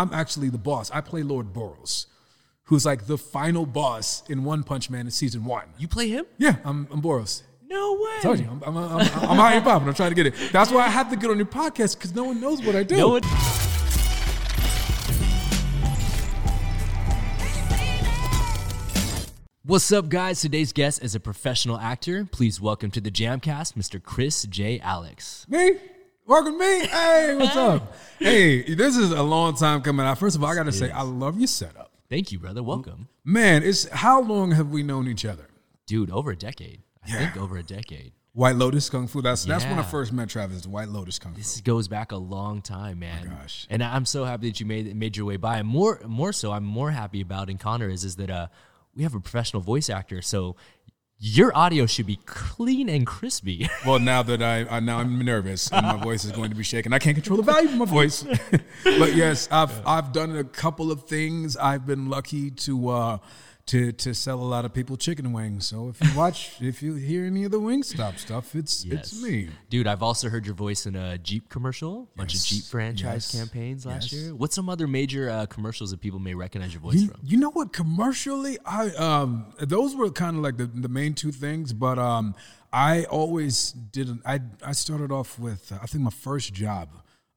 I'm actually the boss. I play Lord Boros, who's like the final boss in One Punch Man in season one. You play him? Yeah, I'm, I'm Boros. No way. I told you, I'm, I'm, I'm, I'm hot and popping. I'm trying to get it. That's why I have to get on your podcast because no one knows what I do. No one. What's up, guys? Today's guest is a professional actor. Please welcome to the Jamcast, Mr. Chris Jai Alex. Me? Welcome me? Hey, what's up? Hey, this is a long time coming out. First of all, I got to say, I love your setup. Thank you, brother. Welcome. Man, it's how long have we known each other? Dude, over a decade. I think over a decade. White Lotus Kung Fu. That's that's when I Yeah. first met Travis. White Lotus Kung Fu. This goes back a long time, man. gosh. And I'm so happy that you made made your way by. And more more so, I'm more happy about in Connor is is that uh we have a professional voice actor, so your audio should be clean and crispy. Well, now that I, I now I'm nervous and my voice is going to be shaking. I can't control the volume of my voice. but yes, I've I've done a couple of things. I've been lucky to uh to to sell a lot of people chicken wings. So if you watch, if you hear any of the Wingstop stuff, it's it's me. Dude, I've also heard your voice in a Jeep commercial, A bunch of Jeep franchise Yes. campaigns last Yes. year. What's some other major uh, commercials that people may recognize your voice You, from? you know what? Commercially, I um those were kind of like the, the main two things. But um I always didn't. I I started off with uh, I think my first job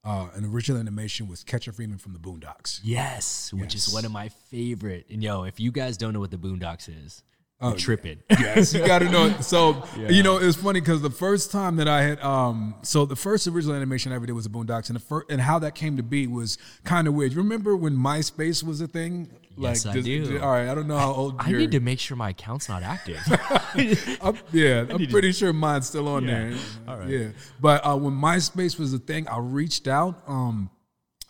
uh in original animation was Catcher Freeman from the Boondocks. Yes, which is one of my favorite. And yo, if you guys don't know what the Boondocks is, Oh, you're tripping. yes, you got to know it. So you know, it's funny because the first time that I had, um, so the first original animation I ever did was the Boondocks, and the first, and how that came to be was kind of weird. You remember when MySpace was a thing? Yes, I do. All right, I don't know how old I you're. need to make sure my account's not active. I'm, yeah, I'm pretty sure mine's still on there. All right. Yeah, but uh, when MySpace was a thing, I reached out. Um,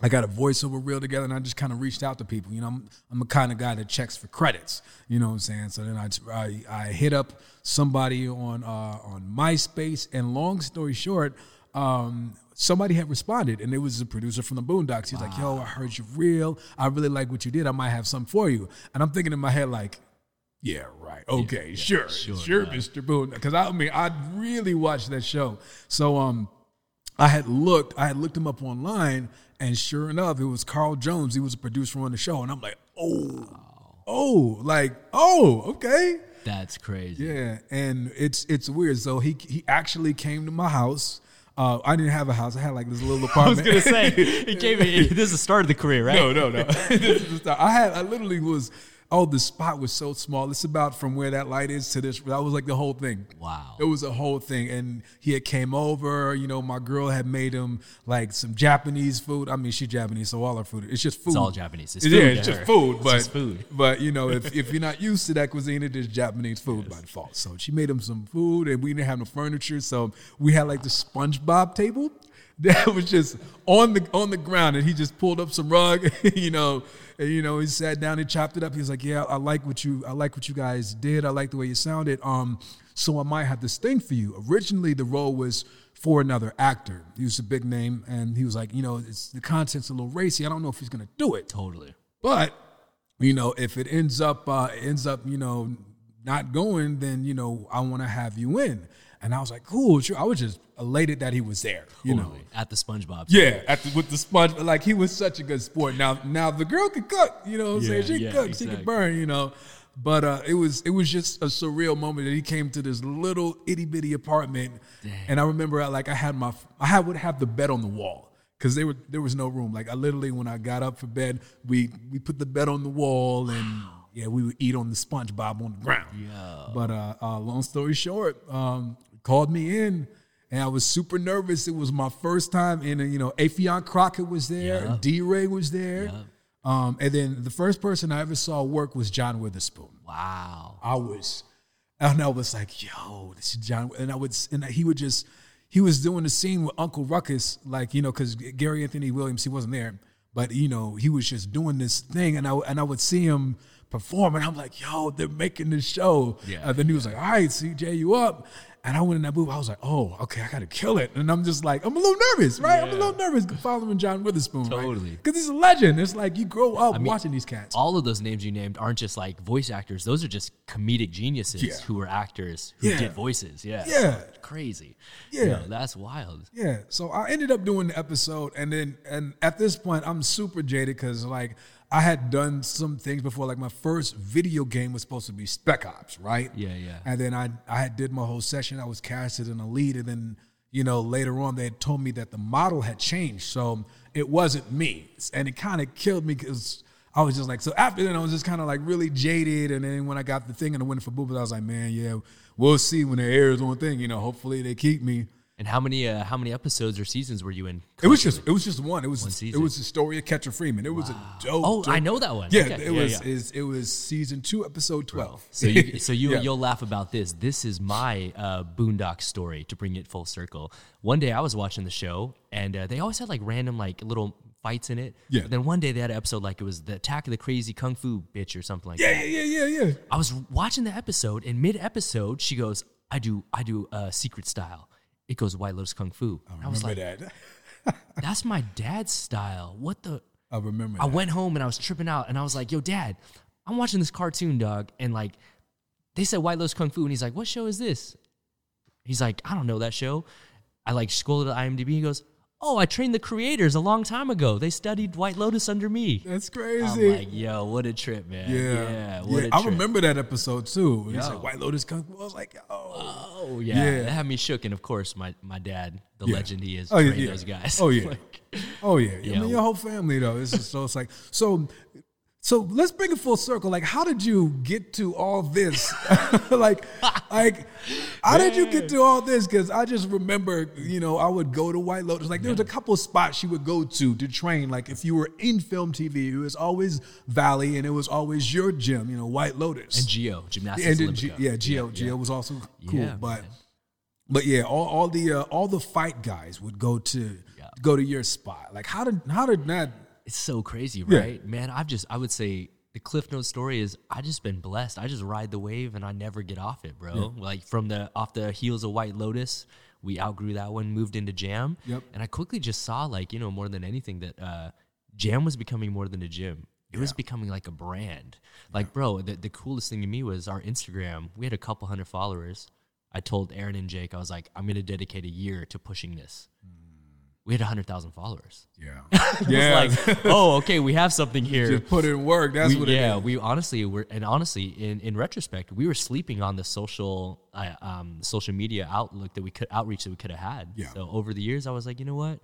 I got a voiceover reel together, and I just kind of reached out to people. You know, I'm I'm a kind of guy that checks for credits. You know what I'm saying? So then I I, I hit up somebody on uh, on MySpace, and long story short. Um, somebody had responded, and it was a producer from the Boondocks. He's like, "Yo, I heard you real. I really like what you did. I might have something for you." And I'm thinking in my head, like, yeah, right. Okay, sure, sure, Mr. Boone. Because I mean, I really watched that show. So um, I had looked, I had looked him up online, and sure enough, it was Carl Jones. He was a producer on the show, and I'm like, oh, oh, like, oh, okay, That's crazy. yeah. And it's it's weird. So he he actually came to my house. Uh, I didn't have a house. I had like this little apartment. I was gonna say he came. In, this is the start of the career, right? No, no, no. This is the start. I had, I literally was. Oh, the spot was so small. It's about from where that light is to this. That was like the whole thing. Wow. It was a whole thing, and he had came over. You know, my girl had made him like some Japanese food. I mean, she's Japanese, so all her food. It's just food. It's all Japanese. It's yeah, food it's just her. food. It's but just food. But you know, if, if you're not used to that cuisine, it is Japanese food by default. So she made him some food, and we didn't have no furniture, so we had like the SpongeBob table that was just on the on the ground, and he just pulled up some rug, you know, and you know he sat down and chopped it up. He was like, "Yeah, I like what you I like what you guys did. I like the way you sounded. Um, so I might have this thing for you. Originally, the role was." For another actor, he was a big name, and he was like, you know, it's, the content's a little racy. I don't know if he's gonna do it. Totally. But you know, if it ends up uh, ends up you know not going, then you know I want to have you in. And I was like, cool. I was just elated that he was there. You know. At the SpongeBob. Yeah, at the, with the sponge, like he was such a good sport. Now, now the girl could cook. You know, what I'm Yeah, saying she yeah, could cook, she could burn. You know, but uh, it was it was just a surreal moment that he came to this little itty bitty apartment, and I remember I, like I had my I had would have the bed on the wall because there were there was no room. Like I literally when I got up for bed, we we put the bed on the wall and. Yeah, we would eat on the SpongeBob on the ground. Yeah. But uh, uh, long story short, um, called me in, and I was super nervous. It was my first time, in, uh, you know, Affion Crockett was there, Yeah. D. Ray was there, um, and then the first person I ever saw work was John Witherspoon. Wow. I was, and I was like, "Yo, this is John," and I would, and he would just, he was doing the scene with Uncle Ruckus, like you know, because Gary Anthony Williams, he wasn't there, but you know, he was just doing this thing, and I and I would see him perform, and I'm like, "Yo, they're making this show." Yeah. And then he was like, "All right, CJ, you up?" And I went in that booth. I was like, "Oh, okay, I gotta kill it." And I'm just like, I'm a little nervous, right? I'm a little nervous following John Witherspoon, Totally. because he's a legend. It's like you grow up watching these cats. all of those names you named aren't just like voice actors; those are just comedic geniuses Yeah. who were actors who Yeah. get voices. Yeah, Yeah. crazy. Yeah. Yo, that's wild. Yeah, so I ended up doing the episode, and then and at this point, I'm super jaded because like I had done some things before. Like my first video game was supposed to be Spec Ops, right? Yeah, yeah. And then I I had did my whole session. I was casted in a lead, and then you know later on they had told me that the model had changed, so it wasn't me, and it kind of killed me because. I was just like, so after then, I was just kind of like really jaded. And then when I got the thing and I went for Boobas, I was like, man, yeah, we'll see when it airs on thing. You know, hopefully they keep me. And how many uh, how many episodes or seasons were you in? It was just it was just one. It was it season. was the story of Catcher Freeman. It was a dope. Oh, dope- I know that one. Yeah, Okay. it Yeah, was yeah. Is, it was season two, episode twelve. So you, so you Yeah. you'll laugh about this. This is my uh, Boondock story to bring it full circle. One day I was watching the show, and uh, they always had like random like little fights in it. Yeah. But then one day they had an episode like it was the Attack of the Crazy Kung Fu Bitch or something like yeah, that. yeah, yeah, yeah, yeah. I was watching the episode, and mid episode she goes, "I do I do uh, secret style." It goes White Lotus Kung Fu. I, was Remember like, that? "That's my dad's style." What the? I remember. I that. went home and I was tripping out and I was like, yo, dad, I'm watching this cartoon, dog. And like, they said White Lotus Kung Fu. And he's like, what show is this? He's like, I don't know that show. I like scrolled at IMDb. He goes, oh, I trained the creators a long time ago. They studied White Lotus under me. That's I'm crazy. like, yo, what a trip, man. yeah, Yeah. what yeah. I remember that episode too. He Yo. White Lotus Kung Fu. I was like, oh, Oh, yeah. Yeah. That had me shook. And of course, my, my dad, the Yeah. legend he is, Oh, yeah, yeah. those guys. Oh, yeah. Like, oh yeah. I mean, your whole family though. It's just, so it's like so. So let's bring it full circle. Like, how did you get to all this? like, like, how did you get to all this? Because I just remember, you know, I would go to White Lotus. Like, there was a couple spots you would go to to train. Like, if you were in film TV, it was always Valley, and it was always your gym. You know, White Lotus. and Geo, Gymnastics and G- yeah, Geo, yeah. Geo was also cool. Yeah, but man. but yeah, all, all the uh, all the fight guys would go to Yeah. go to your spot. Like, how did how did that? It's so crazy, Yeah. right? Man, I've just I would say the Cliff Notes story is I just been blessed. I just ride the wave and I never get off it, bro. Like from the off the heels of White Lotus, we outgrew that one, moved into Jam. Yep. And I quickly just saw like, you know, more than anything that uh Jam was becoming more than a gym. It was becoming like a brand. Like, bro, the, the coolest thing to me was our Instagram. We had a couple hundred followers. I told Aaron and Jake, I was like, I'm gonna dedicate a year to pushing this. We had hundred thousand followers. Yeah, It was like, oh, okay, we have something here. just put in work. That's We- what yeah, it is. we honestly were, and honestly, in, in retrospect, we were sleeping on the social, uh, um, social media outlook that we could outreach that we could have had. Yeah. So over the years, I was like, you know what?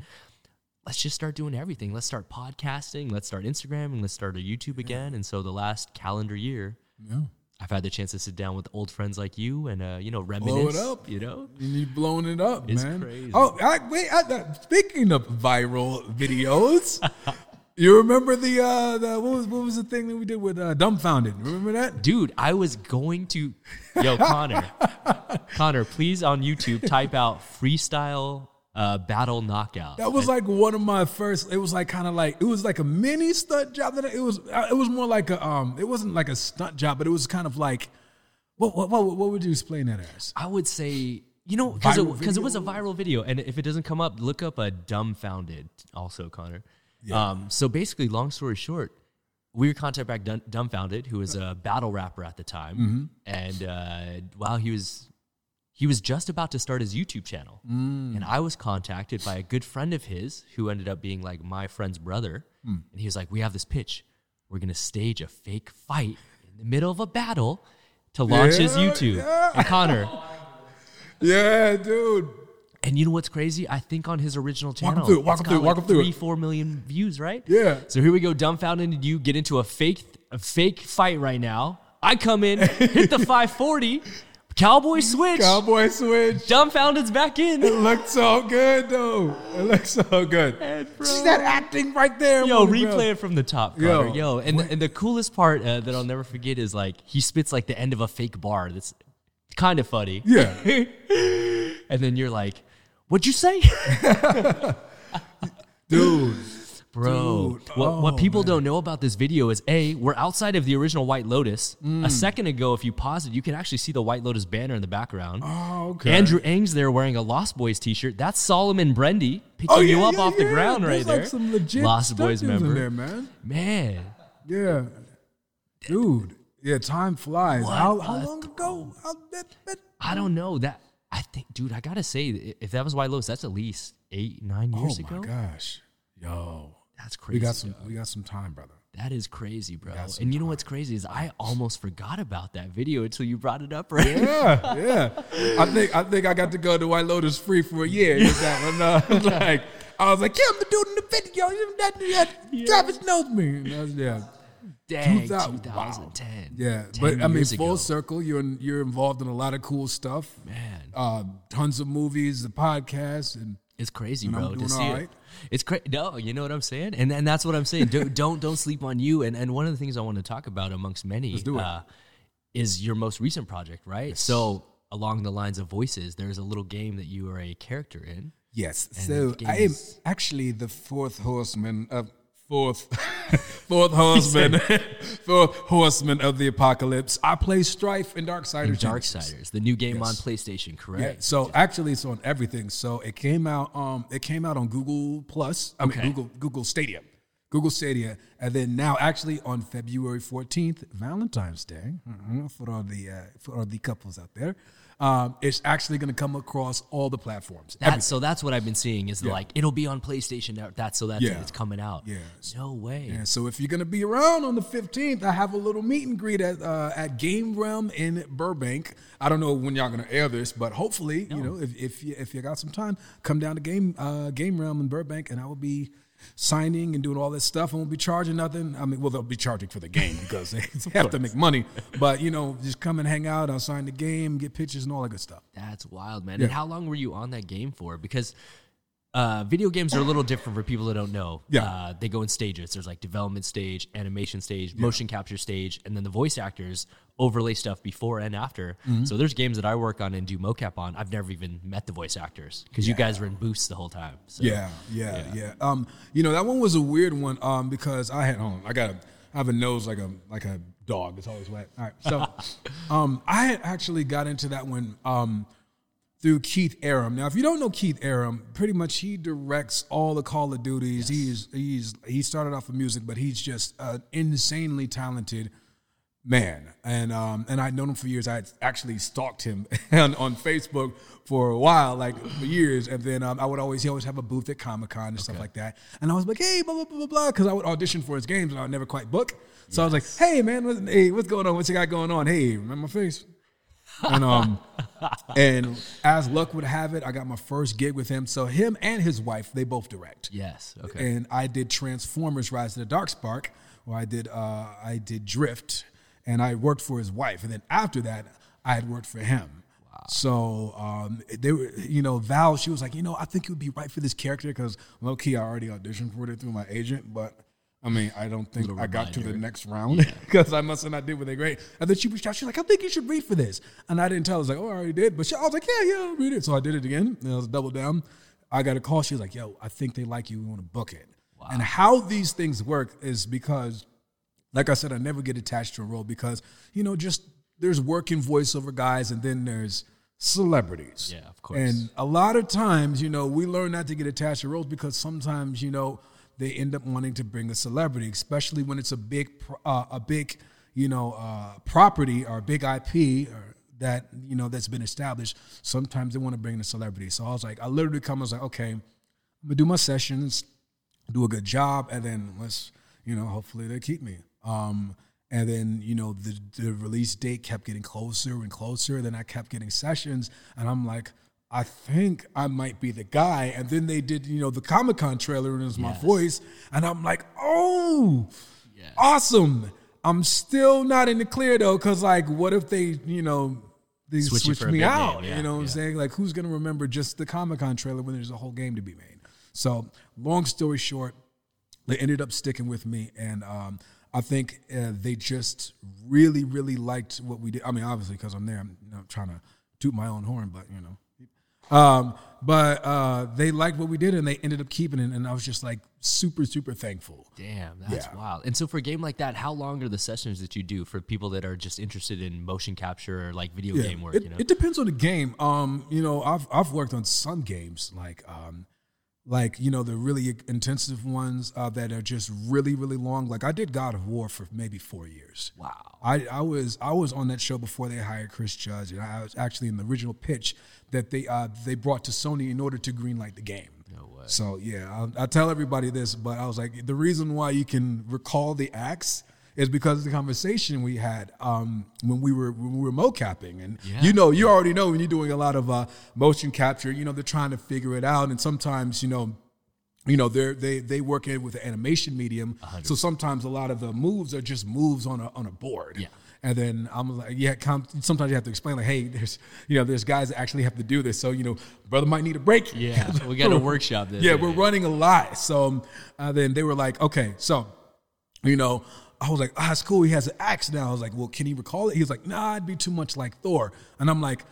Let's just start doing everything. Let's start podcasting. Let's start Instagram, and let's start a YouTube again. And so the last calendar year, Yeah. I've had the chance to sit down with old friends like you and uh, you know reminisce. Blow it up. You know, And you blowing it up, It's man. crazy. Oh, I, wait. I, speaking of viral videos, you remember the uh, the what was what was the thing that we did with uh, Dumbfoundead? Remember that? dude, I was going to, yo, Connor, Connor, please on YouTube type out freestyle uh, battle knockout. That was like one of my first. It was like kind of like it was like a mini stunt job. That I- it was. It was more like a. Um. It wasn't like a stunt job, but it was kind of like. What what what, what would you explain that as? I would say, you know, because it, it was a viral video. And if it doesn't come up, look up a Dumbfoundead also, Connor. Um, so basically, long story short, we were contacted by Dum- Dumbfoundead, who was a battle rapper at the time. Mm-hmm. And uh, while he was he was just about to start his YouTube channel. Mm. And I was contacted by a good friend of his who ended up being like my friend's brother. Mm. And he was like, We have this pitch. We're going to stage a fake fight in the middle of a battle to launch his YouTube. yeah. And Connor, Yeah, dude. and you know what's crazy? I think on his original channel, Walk him through walk him through got walk like him through three, four million views, right? Yeah. So here we go, Dumbfoundead. You get into a fake, a fake fight right now. I come in, hit the 540, cowboy switch, Cowboy switch. Dumbfoundead's back in. It looked so good, though. It looked so good. bro. See that acting right there, Yo, movie, bro. replay it from the top, Yo, Yo, and the, and the coolest part uh, that I'll never forget is like he spits like the end of a fake bar. That's kind of funny. Yeah. And then you're like, "What'd you say?" Dude. Bro, Dude, what, what oh, people man. don't know about this video is A, we're outside of the original White Lotus. Mm. A second ago, if you pause it, you can actually see the White Lotus banner in the background. Oh, okay. Andrew Ang's there wearing a Lost Boys t shirt. That's Solomon Brendy picking Oh, yeah, you up yeah, off the ground There's right like there. some legit Lost Boys member. there, man. Man, Yeah, dude. Yeah, time flies. What How, how long ago? How, that, that, I don't know that. I think, dude, I gotta say, if that was White Lotus, that's at least eight, nine years ago. Oh my ago. gosh, yo, That's crazy. we got some. dog. We got some time, brother. That is crazy, bro. And you know what's crazy is I almost forgot about that video until you brought it up, right? Yeah, yeah. I think I think I got to go to White Lotus free for a year. one. Uh, like I was like, yeah, I'm the dude in the video. That, that Travis knows me. And was- yeah, Dang, 2000 2010. yeah. But I mean, full ago. circle. You're in, you're involved in a lot of cool stuff. Man. uh, tons of movies, the podcast, and It's crazy, And bro, to doing see right. It's crazy. No, you know what I'm saying, and and that's what I'm saying. don't don't don't sleep on you. And and one of the things I want to talk about amongst many. Uh, is your most recent project, right? So along the lines of voices, there's a little game that you are a character in. yes. And so I am actually the fourth horseman of fourth fourth horseman fourth horseman of the apocalypse. I play Strife in Darksiders. Darksiders, the new game on Yes. PlayStation, Yeah. correct? So actually, it's on everything. So it came out. Um, it came out on Google Plus. I Okay. mean Google Google Stadia. Google Stadia, and then now actually on February fourteenth, Valentine's Day, mhm, for all the uh, for all the couples out there, um, it's actually going to come across all the platforms. That's so that's what I've been seeing is like it'll be on PlayStation. That's so that's Yeah. it's coming out. Yeah. No way. And so if you're gonna be around on the 15th, I have a little meet and greet at uh, at Game Realm in Burbank. I don't know when y'all gonna air this, but hopefully, you know, if if you, if you got some time, come down to Game uh, Game Realm in Burbank, and I will be signing and doing all this stuff. I won't be charging nothing. I mean, well, they'll be charging for the game because they have to make money. But you know, just come and hang out. I'll sign the game, get pictures, and all that good stuff. That's wild, man. And how long were you on that game for? Because uh, video games are a little different for people that don't know. Yeah. Uh, they go in stages. There's like development stage, animation stage, motion capture stage, and then the voice actors overlay stuff before and after. Mm-hmm. So there's games that I work on and do mocap on. I've never even met the voice actors because you guys were in booths the whole time. So. Yeah, yeah, yeah, Um, you know that one was a weird one. Um, because I had on, I got a, I have a nose like a like a dog. It's always wet. All right, so, um, I had actually got into that one. Um, through Keith Arem. Now, if you don't know Keith Arem, pretty much he directs all the Call of Duties. He's he's he started off with music, but he's just an insanely talented man. And um and I'd known him for years. I had actually stalked him on, on Facebook for a while, like for years. And then um, I would always he always have a booth at Comic Con and stuff like that. And I was like, hey, blah blah blah blah blah, because I would audition for his games and I would never quite book. So I was like, hey man, what's, hey, what's going on? What's you got going on? Hey, remember my face? And um and as luck would have it, I got my first gig with him. So him and his wife, they both direct. Yes. Okay. And I did Transformers: Rise of the Dark Spark, where I did uh, I did Drift, and I worked for his wife. And then after that, I had worked for him. Wow. So um, they were, you know, Val. She was like, you know, I think you would be right for this character because low key, I already auditioned for it through my agent, but. I mean, I don't think I got to the next round because I must have not did what they great. And then she reached out. She's like, I think you should read for this. And I didn't tell her. I was like, oh, I already did. But she, I was like, yeah, yeah, I'll read it. So I did it again. And I was double down. I got a call. She was like, yo, I think they like you. We want to book it. Wow. And how these things work is because, like I said, I never get attached to a role because, you know, just there's working voiceover guys and then there's celebrities. Yeah, of course. And a lot of times, you know, we learn not to get attached to roles because sometimes, you know, they end up wanting to bring a celebrity, especially when it's a big, uh, a big, you know, uh, property or a big IP or that you know that's been established. Sometimes they want to bring in a celebrity. So I was like, I literally come. I was like, okay, I'm gonna do my sessions, do a good job, and then let's, you know, hopefully they keep me. Um, and then you know the the release date kept getting closer and closer. Then I kept getting sessions, and I'm like, I think I might be the guy. And then they did, you know, the Comic Con trailer, and it was my voice, and I'm like, oh, awesome. I'm still not in the clear though, because like, what if they, you know, they Switch switch, it for a me out? yeah, you know what I'm saying? Like, who's gonna remember just the Comic Con trailer when there's a whole game to be made? So, long story short, they ended up sticking with me, and um, I think uh, they just really, really liked what we did. I mean, obviously, because I'm there, I'm you know, trying to toot my own horn, but you know, Um, but uh, they liked what we did and they ended up keeping it. And I was just like super, super thankful. Damn, that's Yeah. wild. And so for a game like that, how long are the sessions that you do for people that are just interested in motion capture or like video game work? It, you know, it depends on the game. Um, you know, I've I've worked on some games like um, like you know the really intensive ones uh, that are just really really long. Like I did God of War for maybe four years. wow. I, I was I was on that show before they hired Chris Judge, and I was actually in the original pitch that they uh, they brought to Sony in order to greenlight the game. No way. So yeah, I, I tell everybody this, but I was like, the reason why you can recall the acts is because of the conversation we had um, when we were when we were mocapping, and Yeah. you know, you already know when you're doing a lot of uh, motion capture, you know, they're trying to figure it out, and sometimes you know. You know, they're, they they work in with the animation medium, so sometimes a lot of the moves are just moves on a on a board. Yeah. And then I'm like, yeah, sometimes you have to explain, like, hey, there's, you know, there's guys that actually have to do this. So, you know, brother might need a break. Yeah, we got to workshop this. Yeah, we're running a lot. So um, uh, then they were like, okay, so, you know, I was like, ah, it's cool. He has an axe now. I was like, well, can he recall it? He was like, nah, it'd be too much like Thor. And I'm like,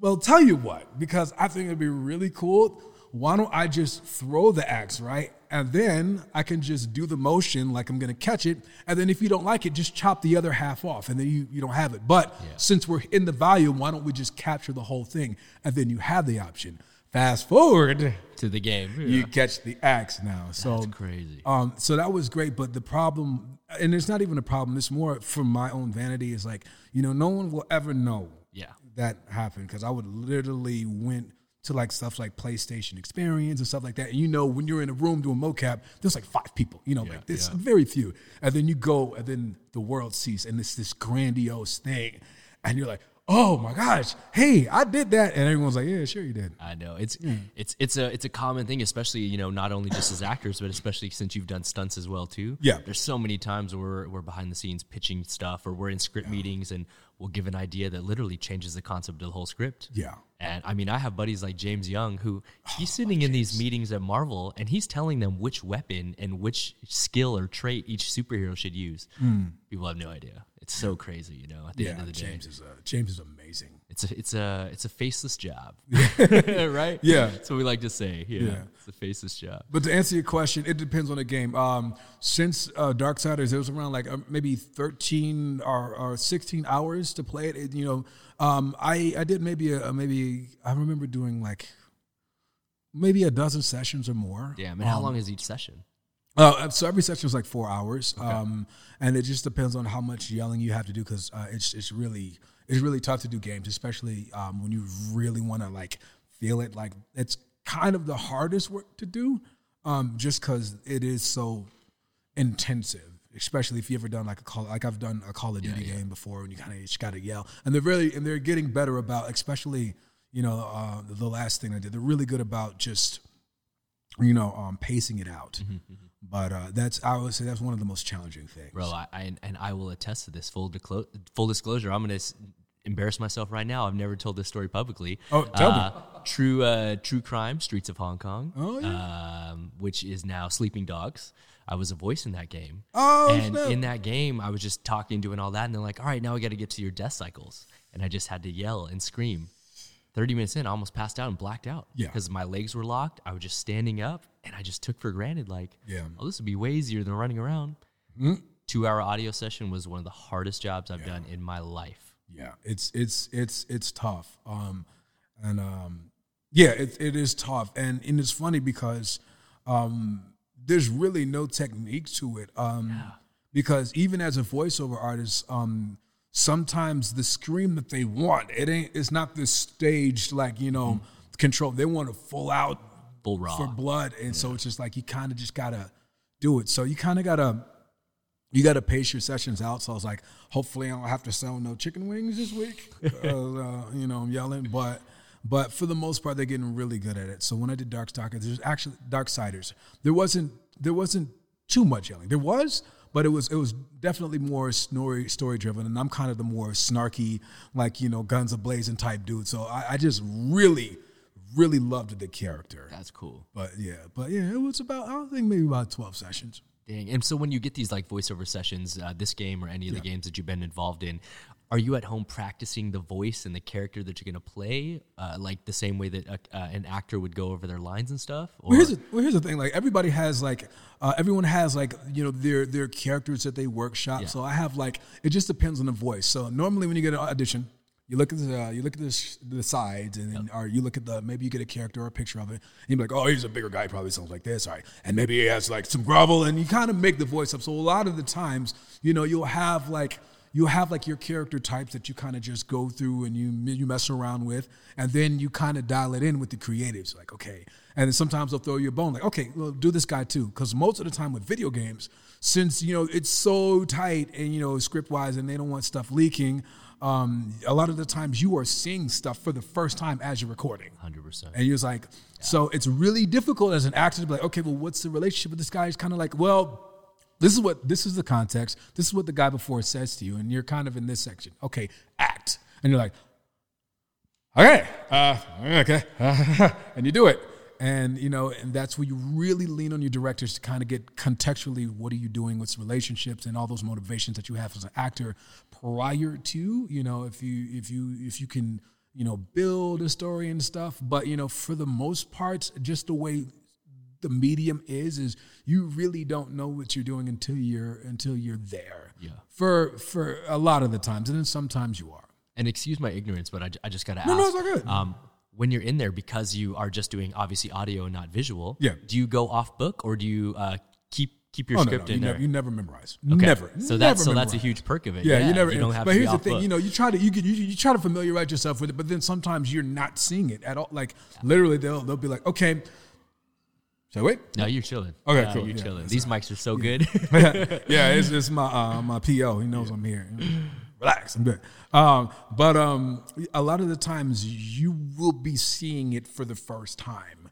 well, tell you what, because I think it'd be really cool. Why don't I just throw the axe, right? And then I can just do the motion like I'm gonna catch it. And then if you don't like it, just chop the other half off and then you, you don't have it. But since we're in the volume, why don't we just capture the whole thing? And then you have the option. Fast forward to the game. you catch the axe now. So That's crazy. Um, so that was great, but the problem, and it's not even a problem. It's more from my own vanity. Is like you know, no one will ever know Yeah. that happened because I would literally went to like stuff like PlayStation Experience and stuff like that. And you know, when you're in a room doing mocap, there's like five people. You know, like there's yeah. very few. And then you go, and then the world sees, and it's this grandiose thing, and you're like, oh my gosh, hey, I did that, and everyone's like, yeah, sure you did. I know it's it's it's a it's a common thing, especially you know not only just as actors, but especially since you've done stunts as well too. Yeah. there's so many times where we're, we're behind the scenes pitching stuff, or we're in script meetings, and we'll give an idea that literally changes the concept of the whole script. Yeah. And I mean, I have buddies like James Young who oh, he's sitting in these meetings at Marvel and he's telling them which weapon and which skill or trait each superhero should use. Hmm. People have no idea. It's so crazy, you know. At the Yeah, end of the day, James is uh, James is amazing. it's a it's a it's a faceless job, right? Yeah. that's what we like to say. Yeah, Yeah. it's a faceless job. But to answer your question, it depends on the game. Um, since uh, Darksiders, it was around like uh, maybe thirteen or, or sixteen hours to play it. It- you know, um, I I did maybe a, maybe I remember doing like maybe a dozen sessions or more. Damn, and how long is each session? Uh, so every section is like four hours, um, and it just depends on how much yelling you have to do because uh, it's it's really it's really tough to do games, especially um, when you really want to like feel it. Like it's kind of the hardest work to do, um, just because it is so intensive. Especially if you ever done like a call, like I've done a Call of Duty game before, and you kind of just got to yell. And they're really and they're getting better about, especially you know uh, the last thing I did. They're really good about just you know, um, pacing it out. But uh, that's I would say that's one of the most challenging things. Bro, I, I and I will attest to this. Full disclo- full disclosure, I'm gonna s- embarrass myself right now. I've never told this story publicly. Oh, tell me. uh, True, uh, true crime, Streets of Hong Kong. Oh, yeah. um, which is now Sleeping Dogs. I was a voice in that game. Oh, and snap. in that game, I was just talking, doing all that, and they're like, "All right, now we got to get to your death cycles," and I just had to yell and scream. Thirty minutes in, I almost passed out and blacked out. Yeah. because my legs were locked. I was just standing up, and I just took for granted, like, Yeah. oh, this would be way easier than running around. Two hour audio session was one of the hardest jobs I've done in my life. Yeah, it's it's it's it's tough. Um, and um, yeah, it, it is tough, and and it's funny because um, there's really no technique to it. Um, because even as a voiceover artist, um, sometimes the scream that they want it ain't it's not this staged like you know control. They want a full out Full raw. for blood, and so it's just like you kind of just gotta do it. So you kind of gotta you gotta pace your sessions out. So I was like, hopefully I don't have to sell no chicken wings this week. uh, uh, you know, I'm yelling, but but for the most part, they're getting really good at it. So when I did Dark Stalkers, there's actually Darksiders. There wasn't there wasn't too much yelling. There was. But it was it was definitely more story story driven, and I'm kind of the more snarky, like you know, guns a blazing type dude. So I, I just really, really loved the character. That's cool. But yeah, but yeah, it was about I don't think maybe about twelve sessions. Dang. And so when you get these like voiceover sessions, uh, this game or any of the games that you've been involved in, are you at home practicing the voice and the character that you're going to play, uh, like the same way that a, uh, an actor would go over their lines and stuff? Or Well, here's the, well, here's the thing. Like everybody has like uh, everyone has like you know their their characters that they workshop. Yeah. So I have like it just depends on the voice. So normally when you get an audition, you look at the uh, you look at the, sh- the sides and then, or you look at the maybe you get a character or a picture of it. And you're like, oh, he's a bigger guy. He probably sounds like this. All right, and maybe he has like some grovel, and you kind of make the voice up. So a lot of the times, you know, you'll have like you'll have like your character types that you kind of just go through and you you mess around with, and then you kind of dial it in with the creatives. Like, okay, and then sometimes they'll throw you a bone, like, okay, well, do this guy too, because most of the time with video games, since you know it's so tight and you know script wise, and they don't want stuff leaking. Um, a lot of the times you are seeing stuff for the first time as you're recording. 100%. And you're just like, so it's really difficult as an actor to be like, okay, well, what's the relationship with this guy? It's kind of like, well, this is what this is the context. This is what the guy before says to you, and you're kind of in this section. Okay, act, and you're like, okay, uh, okay, and you do it, and you know, and that's where you really lean on your directors to kind of get contextually what are you doing with relationships and all those motivations that you have as an actor prior to, you know, if you if you if you can you know build a story and stuff, but you know, for the most part, just the way the medium is is you really don't know what you're doing until you're until you're there. Yeah. For for a lot of the times, and then sometimes you are. and excuse my ignorance, but I, I just got to ask. No, no, it's all good. Um, when you're in there, because you are just doing obviously audio and not visual, Yeah. do you go off book or do you uh, keep keep your Oh no, no, script you in never, there? you never memorize. Okay. Never. So that's so that's a huge perk of it. Yeah, you never. You don't have but to here's the thing, book. you know, you try to you, get- you you try to familiarize yourself with it, but then sometimes you're not seeing it at all. Like literally, they'll they'll be like, okay, so wait, No, you're chilling. Okay, No, cool. You're Yeah, chilling. These mics are so good. yeah, it's, it's my uh, my PO. He knows I'm here. Relax, I'm good. Um, but um, a lot of the times you will be seeing it for the first time,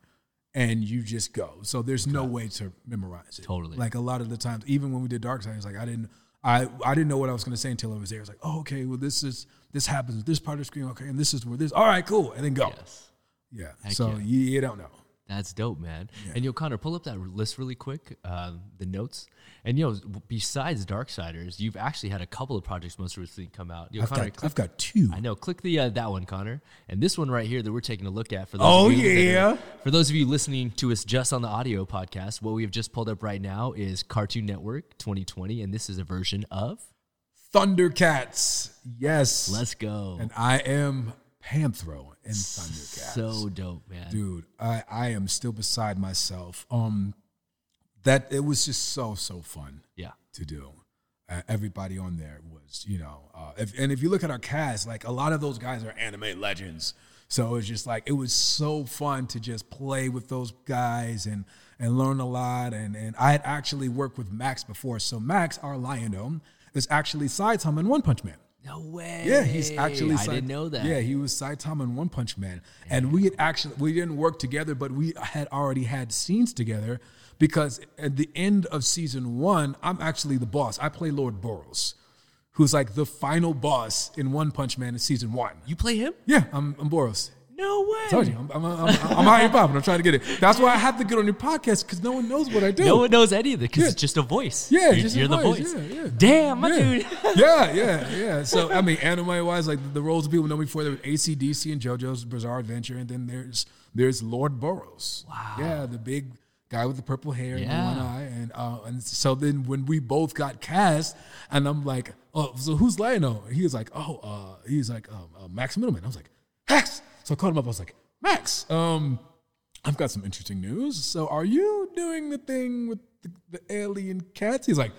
and you just go. So there's no way to memorize it. Totally. Like a lot of the times, even when we did Dark Side, it's like I didn't. I, I didn't know what I was going to say until I was there. It's like, oh, okay, well, this is this happens this part of the screen, okay, and this is where this. All right, cool, and then go. yes. Yeah. Heck so yeah. You, you don't know. That's dope, man. And you'll kind of pull up that list really quick, um, the notes. And you know, besides Darksiders, you've actually had a couple of projects most recently come out. You'll I've Connor, got click, I've got two. I know. Click the uh, that one, Connor, and this one right here that we're taking a look at for those. Oh, of you yeah. are- for those of you listening to us just on the audio podcast, what we have just pulled up right now is Cartoon Network 2020, and this is a version of Thundercats. Yes. Let's Go. and I am Panthro in Thundercats. so dope, man. dude, I, I am still beside myself. Um, that it was just so so fun Yeah. to do. Uh, everybody on there was, you know, uh, if, and if you look at our cast, like a lot of those guys are anime legends. So it's just like it was so fun to just play with those guys and and learn a lot. And and I had actually worked with Max before. So Max, our Lion is actually Saitama in One Punch Man. No way. Yeah, he's actually. I Sai- didn't know that. Yeah, he was Saitama in One Punch Man, and we had actually we didn't work together, but we had already had scenes together because at the end of season one, I'm actually the boss. I play Lord Boros, who's like the final boss in One Punch Man in season one. You play him? Yeah, I'm, I'm Boros. No way. I told you, I'm, I'm, I'm, I'm popping. I'm trying to get it. That's why I have to get on your podcast because no one knows what I do. No one knows any of it because Yeah. it's just a voice. Yeah, you're, just you're the voice. voice. Yeah, yeah. Damn, my yeah. dude. yeah, yeah, yeah. So I mean, anime wise, like the roles of people know me before there was ACDC and JoJo's Bizarre Adventure, and then there's there's Lord Boros. Wow. Yeah, the big guy with the purple hair and the one eye, and uh, and so then when we both got cast, and I'm like, oh, so who's Lion-O? He was like, oh, uh, he's like um, uh, Max Mittelman. I was like, Max. So I called him up. I was like, Max, um, I've got some interesting news. So are you doing the thing with the, the alien cats? He's like.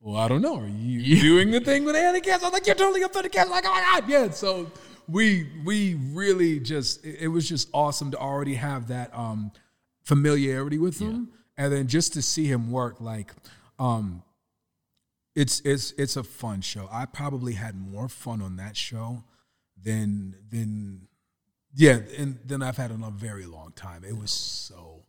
Well, I don't know. Are you doing the thing with alien cats? I'm like, you're totally up for the cats. Like, oh my god, yeah. So we we really just it, it was just awesome to already have that um familiarity with him, and then just to see him work like um it's it's it's a fun show. I probably had more fun on that show than than yeah, and then I've had in a very long time. It was so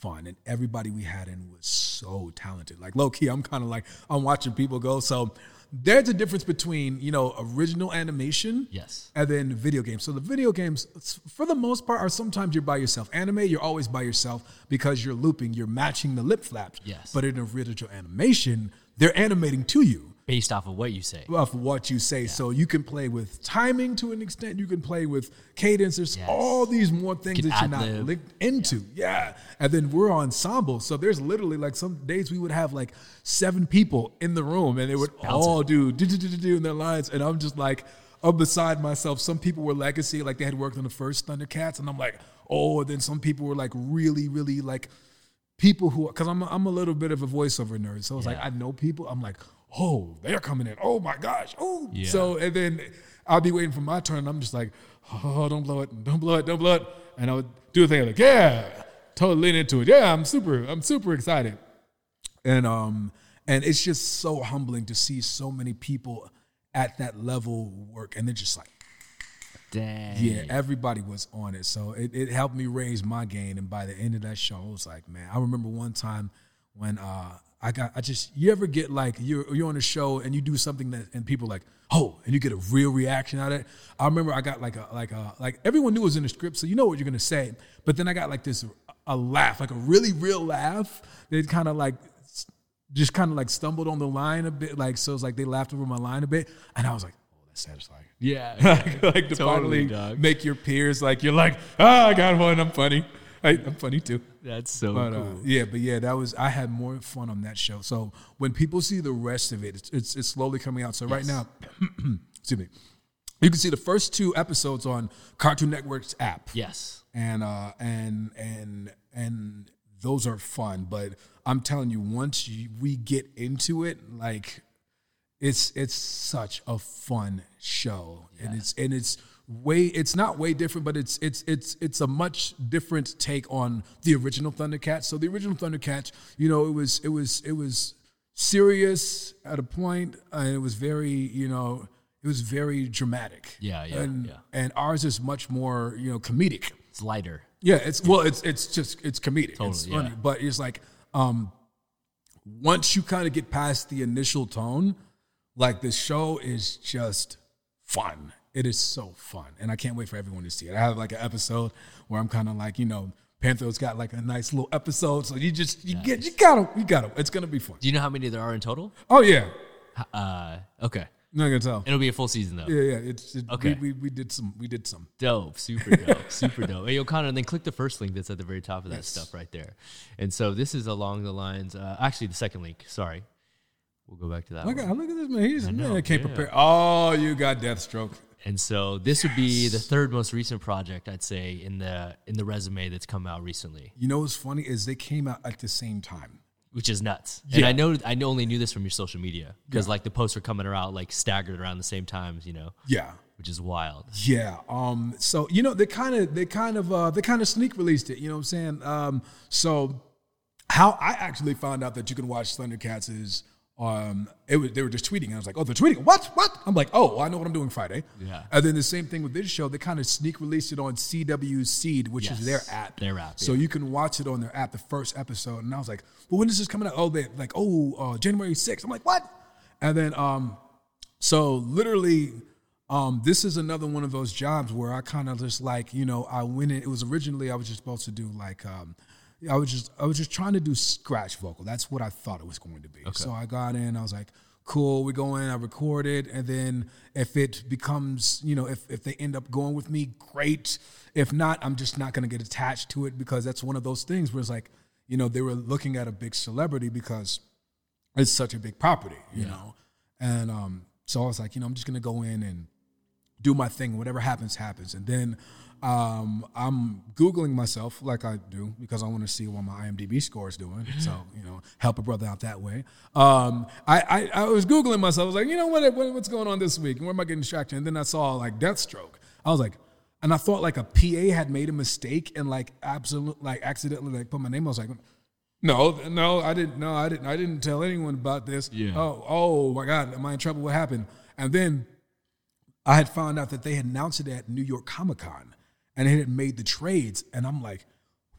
fun, and everybody we had in was so talented. Like low key, I'm kind of like I'm watching people go. So there's a difference between you know original animation, Yes. and then video games. So the video games, for the most part, are sometimes you're by yourself. Anime, you're always by yourself because you're looping, you're matching the lip flaps. Yes. But in original animation, they're animating to you. Based off of what you say. Off of what you say. So you can play with timing to an extent. You can play with cadence. There's Yes. all these more things Can that you're not linked into. Yeah. And then we're ensemble. So there's literally like some days we would have like seven people in the room and they would all do do do do do in their lines. And I'm just like, I'm beside myself. Some people were legacy, like they had worked on the first Thundercats, and I'm like, oh, and then some people were like really, really like people who because I'm a, I'm a little bit of a voiceover nerd, so it's like Yeah. I know people. I'm like, oh, they're coming in. Oh my gosh. Oh, Yeah. so and then I'll be waiting for my turn. And I'm just like, oh, don't blow it, don't blow it, don't blow it, and I would do a thing like, yeah, totally lean into it. Yeah, I'm super, I'm super excited, and um, and it's just so humbling to see so many people at that level work, and they're just like. Dang. Yeah, everybody was on it. So it, it helped me raise my game. And by the end of that show, I was like, man, I remember one time when uh, I got, I just, you ever get like, you're, you're on a show and you do something that, and people like, oh, and you get a real reaction out of it. I remember I got like a, like a, like everyone knew it was in the script, so you know what you're to say. But then I got like this, a laugh, like a really real laugh. They kind of like, just kind of like stumbled on the line a bit. Like, so it's like they laughed over my line a bit. And I was like, oh, that's satisfying Yeah. like, like to Totally, finally dog. make your peers like you're like, ah, I got one. I'm funny. I, I'm funny too. That's so But uh, cool. yeah, but yeah, that was I had more fun on that show. So when people see the rest of it, it's it's, it's slowly coming out. So right now, excuse me, you can see the first two episodes on Cartoon Network's app yes. and uh and and and those are fun but i'm telling you once you, we get into it like it's it's such a fun show and it's and it's way it's not way different but it's it's it's it's a much different take on the original thundercats so the original thundercats you know it was it was it was serious at a point and it was very you know it was very dramatic Yeah, yeah, and yeah. and ours is much more you know comedic It's lighter. yeah, it's well, it's it's just it's comedic. it's Totally, funny, yeah. but it's like um, once you kind of get past the initial tone, like the show is just fun. It is so fun, and I can't wait for everyone to see it. I have like an episode where I'm kind of like you know. Panthro's got like a nice little episode, so you just you get you got him, you got him. It's gonna be fun. Do you know how many there are in total? Oh yeah, Uh, okay. Not gonna tell. It'll be a full season though. Yeah, yeah. It's it, Okay. We, we we did some we did some. Dope, super dope, super dope. Hey, O'Connor, and then click the first link that's at the very top of that stuff right there. And so this is along the lines. Uh, actually, the second link. Sorry, we'll go back to that. Look one. at look at this man. He's man know, can't yeah. prepare. Oh, you got Deathstroke. And so this would be the third most recent project I'd say in the in the resume that's come out recently, You know what's funny is they came out at the same time. which is nuts. Yeah. And I know I only knew this from your social media because like the posts were coming out like staggered around the same times, you know, Yeah. which is wild. Yeah. Um, so you know, they kind of they kind of uh they kind of sneak released it, you know what I'm saying? Um, so how I actually found out that you can watch Thundercats is um it was they were just tweeting and I was like, Oh, they're tweeting. What? What? I'm like, oh, I know what I'm doing Friday. Yeah. And then the same thing with this show, they kind of sneak released it on CW Seed, which Yes, is their app. their app, So yeah. you can watch it on their app, the first episode. And I was like, well, when is this coming out? Oh, they like, oh, uh, January 6th. I'm like, what? And then um so literally, um, this is another one of those jobs where I kind of just like, you know, I went in. It was originally I was just supposed to do like, um, I was just I was just trying to do scratch vocal. That's what I thought it was going to be. So I got in. I was like, cool. We go in. I record it, and then if it becomes, you know, if if they end up going with me, great. If not, I'm just not going to get attached to it because that's one of those things where it's like, you know, they were looking at a big celebrity because it's such a big property, you know. And um, so I was like, you know, I'm just gonna go in and do my thing. Whatever happens, happens. And then um, I'm googling myself like I do because I want to see what my IMDb score is doing. So you know, help a brother out that way. Um, I, I I was googling myself. I was like, you know what, what what's going on this week? Where am I getting distracted? And then I saw like Deathstroke. I was like. And I thought like a PA had made a mistake and like absolute like accidentally like put my name. I was like, no, no, I didn't. No, I didn't. I didn't tell anyone about this. Yeah. Oh, oh my God, am I in trouble? What happened? And then I had found out that they had announced it at New York Comic Con, and it had made the trades. And I'm like,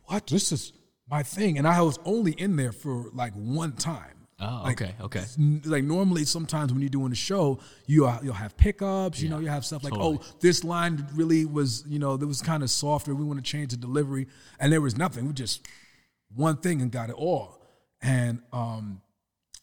what? This is my thing. And I was only in there for like one time. Oh, Like, okay, okay. Like normally, sometimes when you're doing a show, you uh, you'll have pickups. You know, you have stuff like, totally. oh, this line really was, you know, that was kind of softer. We want to change the delivery, and there was nothing. We just one thing and got it all. And um,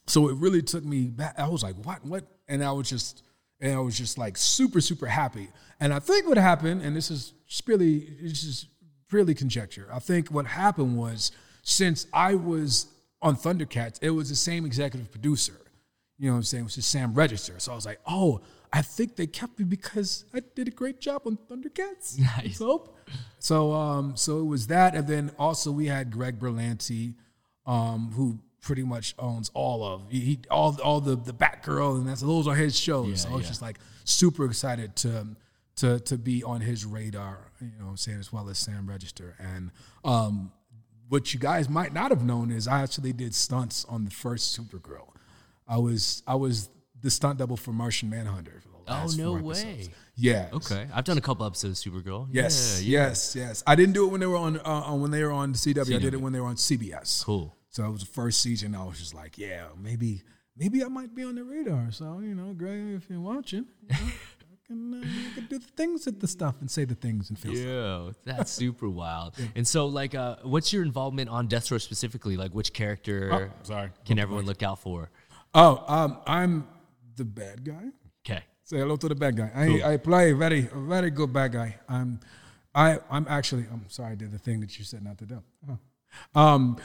so it really took me back. I was like, what, what? And I was just, and I was just like super, super happy. And I think what happened, and this is purely, this is purely conjecture. I think what happened was since I was on Thundercats, it was the same executive producer. You know what I'm saying? Which is Sam Register. So I was like, oh, I think they kept me because I did a great job on Thundercats. Nice. So, so, um, so it was that, and then also we had Greg Berlanti, um, who pretty much owns all of he, he all all the the Batgirl, and that's those are his shows. Yeah, so I was yeah. just like super excited to to to be on his radar. You know, what I'm saying as well as Sam Register, and um, what you guys might not have known is I actually did stunts on the first Supergirl. I was I was the stunt double for Martian Manhunter. For the Oh, no four episodes. way. Yeah. Okay, I've done a couple episodes of Supergirl. Yes. Yeah. Yes. Yes. I didn't do it when they were on, uh, on when they were on the CW. I did it when they were on CBS. Cool. So it was the first season. I was just like, yeah, maybe maybe I might be on the radar. So you know, Greg, if you're watching, you know, I can uh, I can do the things at the stuff and say the things and feel. stuff. Yeah, that's super wild. And so, like, uh, what's your involvement on Deathstroke specifically? Like, which character Oh, sorry. can everyone look out for? Oh, um, I'm the bad guy. Okay. Say hello to the bad guy. I, I play a very a very good bad guy. I'm I I'm actually I'm sorry I did the thing that you said not to do. Oh. Um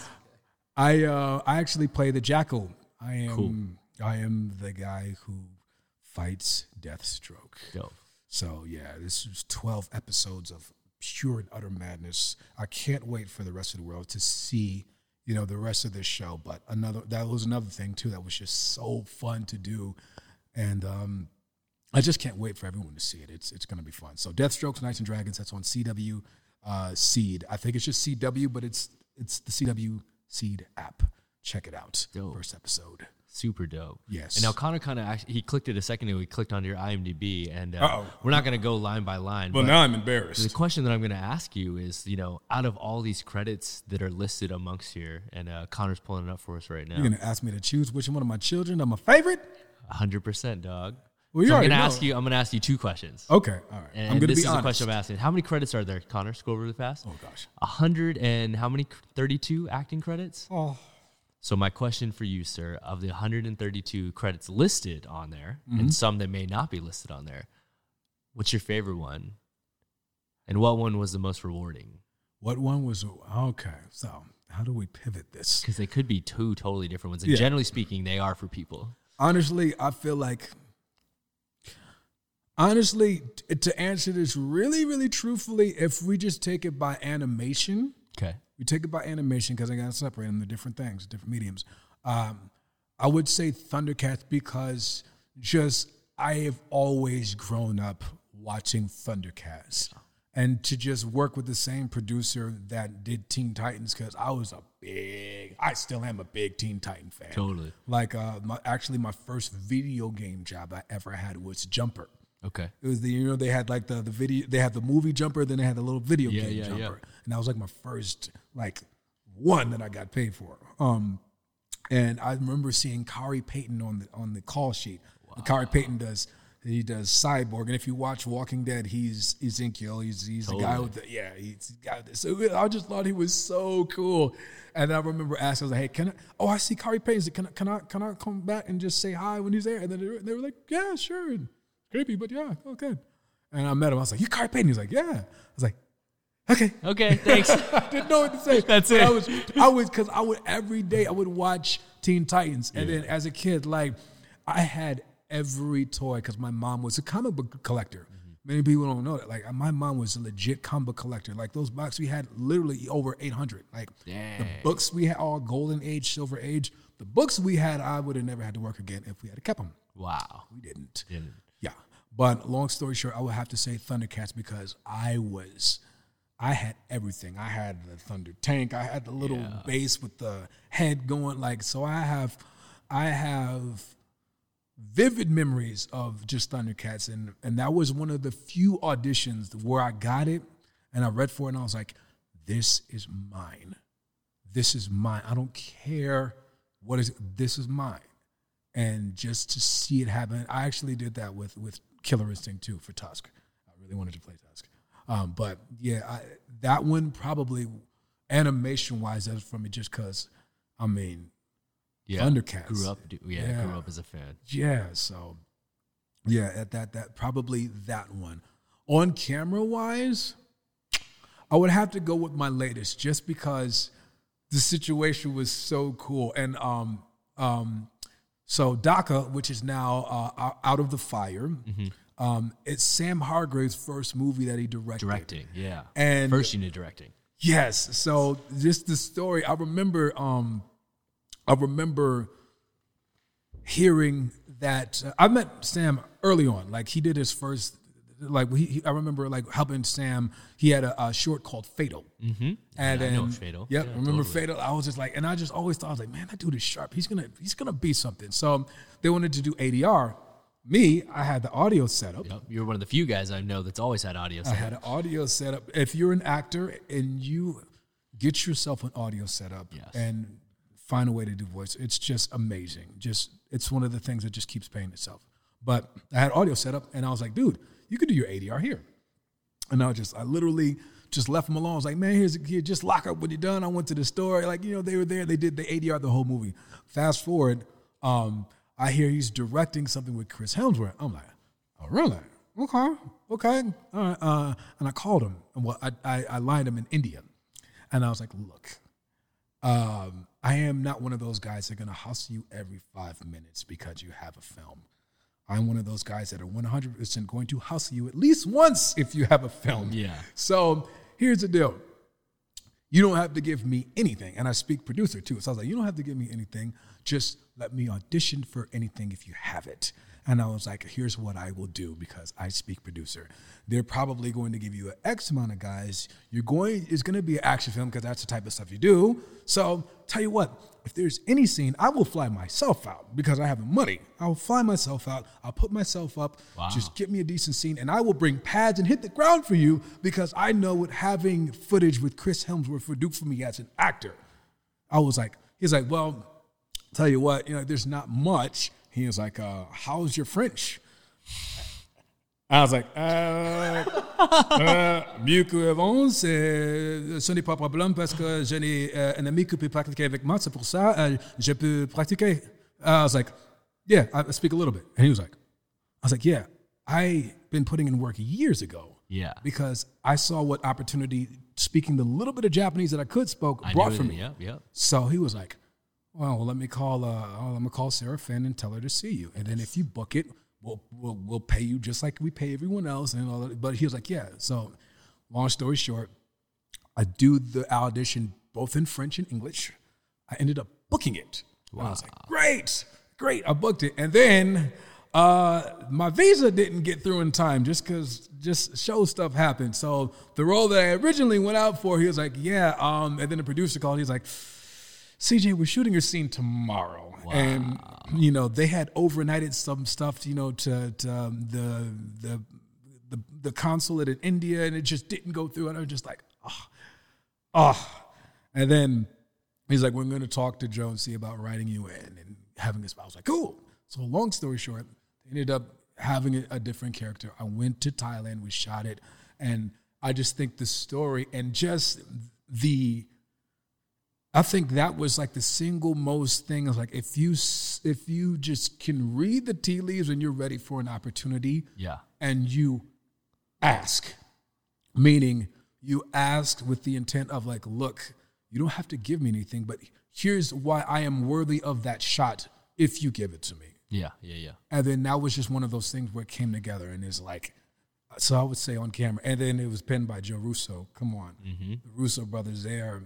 I uh I actually play the jackal. I am I am the guy who fights Deathstroke. Dope. So yeah, this is 12 episodes of pure and utter madness. I can't wait for the rest of the world to see, you know, the rest of this show. But another that was another thing too that was just so fun to do. And um I just can't wait for everyone to see it. It's it's gonna be fun. So Deathstrokes, Knights and Dragons, that's on CW uh Seed. I think it's just CW, but it's it's the CW Seed app. Check it out. Dope. First episode. Super dope. Yes. And now Connor kind of he clicked it a second ago. He clicked onto your IMDb, and uh, we're not going to go line by line. Well but now I'm embarrassed. the question that I'm going to ask you is, you know, out of all these credits that are listed amongst here, and uh, Connor's pulling it up for us right now, You're gonna ask me to choose which one of my children are my favorite? hundred percent, dog. So I'm going to ask you. I'm going to ask you two questions. Okay, all right. And I'm gonna this be is honest. the question I'm asking. How many credits are there, Connor? Scroll really fast. Oh gosh. A hundred and how many? Thirty-two acting credits. Oh. So my question for you, sir, of the 132 credits listed on there, Mm-hmm. and some that may not be listed on there, what's your favorite one? And what one was the most rewarding? What one was okay? So how do we pivot this? Because they could be two totally different ones. And Yeah. generally speaking, they are for people. Honestly, I feel like. Honestly, t- to answer this really, really truthfully, if we just take it by animation, Okay. we take it by animation because I got to separate them to different things, different mediums. Um, I would say Thundercats because just I have always grown up watching Thundercats. And to just work with the same producer that did Teen Titans, because I was a big, I still am a big Teen Titan fan. Totally. Like, uh, my, actually, my first video game job I ever had was Jumper. Okay. It was the you know they had like the the video they had the movie jumper then they had the little video Yeah, game yeah, jumper yeah. and that was like my first like one that I got paid for. Um, and I remember seeing Khary Payton on the on the call sheet. And Khary Payton does he does Cyborg, and if you watch Walking Dead, he's Ezekiel. He's he's the guy with the yeah. He's got the, so I just thought he was so cool. And I remember asking, I was like, "Hey, can I? Oh, I see Khary Payton. Can I can I can I come back and just say hi when he's there?" And then they were, they were like, "Yeah, sure." Creepy, but yeah, oh, okay. And I met him. I was like, "You Khary Payton?" He's like, "Yeah." I was like, "Okay." Okay. Thanks. I didn't know what to say. That's it. I was, I was, because I would every day I would watch Teen Titans, and then as a kid, like I had every toy because my mom was a comic book collector. Mm-hmm. Many people don't know that. Like my mom was a legit comic book collector. Like those boxes we had literally over eight hundred. Like the books we had all golden age, silver age. The books we had, I would have never had to work again if we had kept them. wow. We didn't. Didn't. But long story short, I would have to say Thundercats because I was, I had everything. I had the Thunder Tank. I had the little Yeah. base with the head going like. So I have, I have vivid memories of just Thundercats, and and that was one of the few auditions where I got it, and I read for it, and I was like, this is mine. This is mine. I don't care what is. This is mine and just to see it happen. I actually did that with with Killer Instinct too for Tusk. I really wanted to play Tusk, um, but yeah, I, that one probably animation wise, that's for me just because. I mean, Yeah. Thundercats. Grew up, yeah, Yeah. grew up as a fan. Yeah, so yeah, at that that probably that one. On camera wise, I would have to go with my latest just because the situation was so cool. And um um so Dhaka, which is now uh, out of the fire, um, it's Sam Hargrave's first movie that he directed. Directing, yeah. And- first unit directing. Yes. So just the story. I remember. Um, I remember hearing that uh, I met Sam early on. Like he did his first. Like he, he- I remember like helping Sam. He had a, a short called Fatal. Mm-hmm. And Yeah, I know then, Fatal. Yep, Yeah, remember totally. Fatal. I was just like, and I just always thought I was like, man, that dude is sharp. He's gonna he's gonna be something. So they wanted to do ADR. Me, I had the audio set up. Yep. You're one of the few guys I know that's always had audio. I set. had an audio setup. If you're an actor and you get yourself an audio setup Yes. and find a way to do voice, it's just amazing. Just it's one of the things that just keeps paying itself. But I had audio setup and I was like, dude, you could do your ADR here. And I just I literally just left him alone. I was like, man, here's a kid, just lock up when you're done. I went to the store. Like, you know, they were there, they did the ADR the whole movie. Fast forward, um, I hear he's directing something with Chris Hemsworth. I'm like, oh really? Okay, okay. All right. Uh, and I called him. And well, I, I, I lined him in India. And I was like, look, um, I am not one of those guys that are gonna hustle you every five minutes because you have a film. I'm one of those guys that are 100% going to hustle you at least once if you have a film. Yeah. So here's the deal. You don't have to give me anything. And I speak producer too. So I was like, you don't have to give me anything. Just let me audition for anything if you have it. And I was like, here's what I will do because I speak producer. They're probably going to give you an X amount of guys. You're going, it's going to be an action film because that's the type of stuff you do. So tell you what, if there's any scene, I will fly myself out because I have the money. I will fly myself out. I'll put myself up. Wow. Just get me a decent scene and I will bring pads and hit the ground for you because I know what having footage with Chris Hemsworth would do for me as an actor. I was like, he's like, well, tell you what, you know, there's not much. He was like, uh, how's your French? I was like, euh, euh, mieux qu'avant, c'est- ce n'est pas problème parce que j'ai euh, un ami qui peut pratiquer avec moi, c'est pour ça euh, je peux pratiquer. I was like, yeah, I speak a little bit. And he was like, I was like, yeah, I've been putting in work years ago Yeah. because I saw what opportunity speaking the little bit of Japanese that I could spoke I brought for me. Yep. Yep. So he was like, "Well, well let me call. Uh, oh, let me call Sarah Finn and tell her to see you. And then if you book it, we'll we'll, we'll pay you just like we pay everyone else." And all that. But he was like, "Yeah." So, long story short, I do the audition both in French and English. I ended up booking it. And I was like, "Great, great!" I booked it, and then. Uh, my visa didn't get through in time just because just show stuff happened. So the role that I originally went out for, he was like, "Yeah." Um, and then the producer called. He's like, CJ, we're shooting your scene tomorrow, and you know they had overnighted some stuff, you know, to, to um, the the the the consulate in India, and it just didn't go through. And I was just like, oh, oh. And then he's like, we're going to talk to Joe and see about writing you in and having this. I was like, cool. So long story short, they ended up having a different character. I went to Thailand, we shot it, and I just think the story and just the I think that was like the single most thing. Is like, if you if you just can read the tea leaves and you're ready for an opportunity, Yeah. and you ask, meaning you ask with the intent of like, look, you don't have to give me anything, but here's why I am worthy of that shot if you give it to me. Yeah. Yeah. Yeah. And then that was just one of those things where it came together and it's like, so I would say on camera. And then it was penned by Joe Russo. Come on. Mm-hmm. The Russo brothers, they are,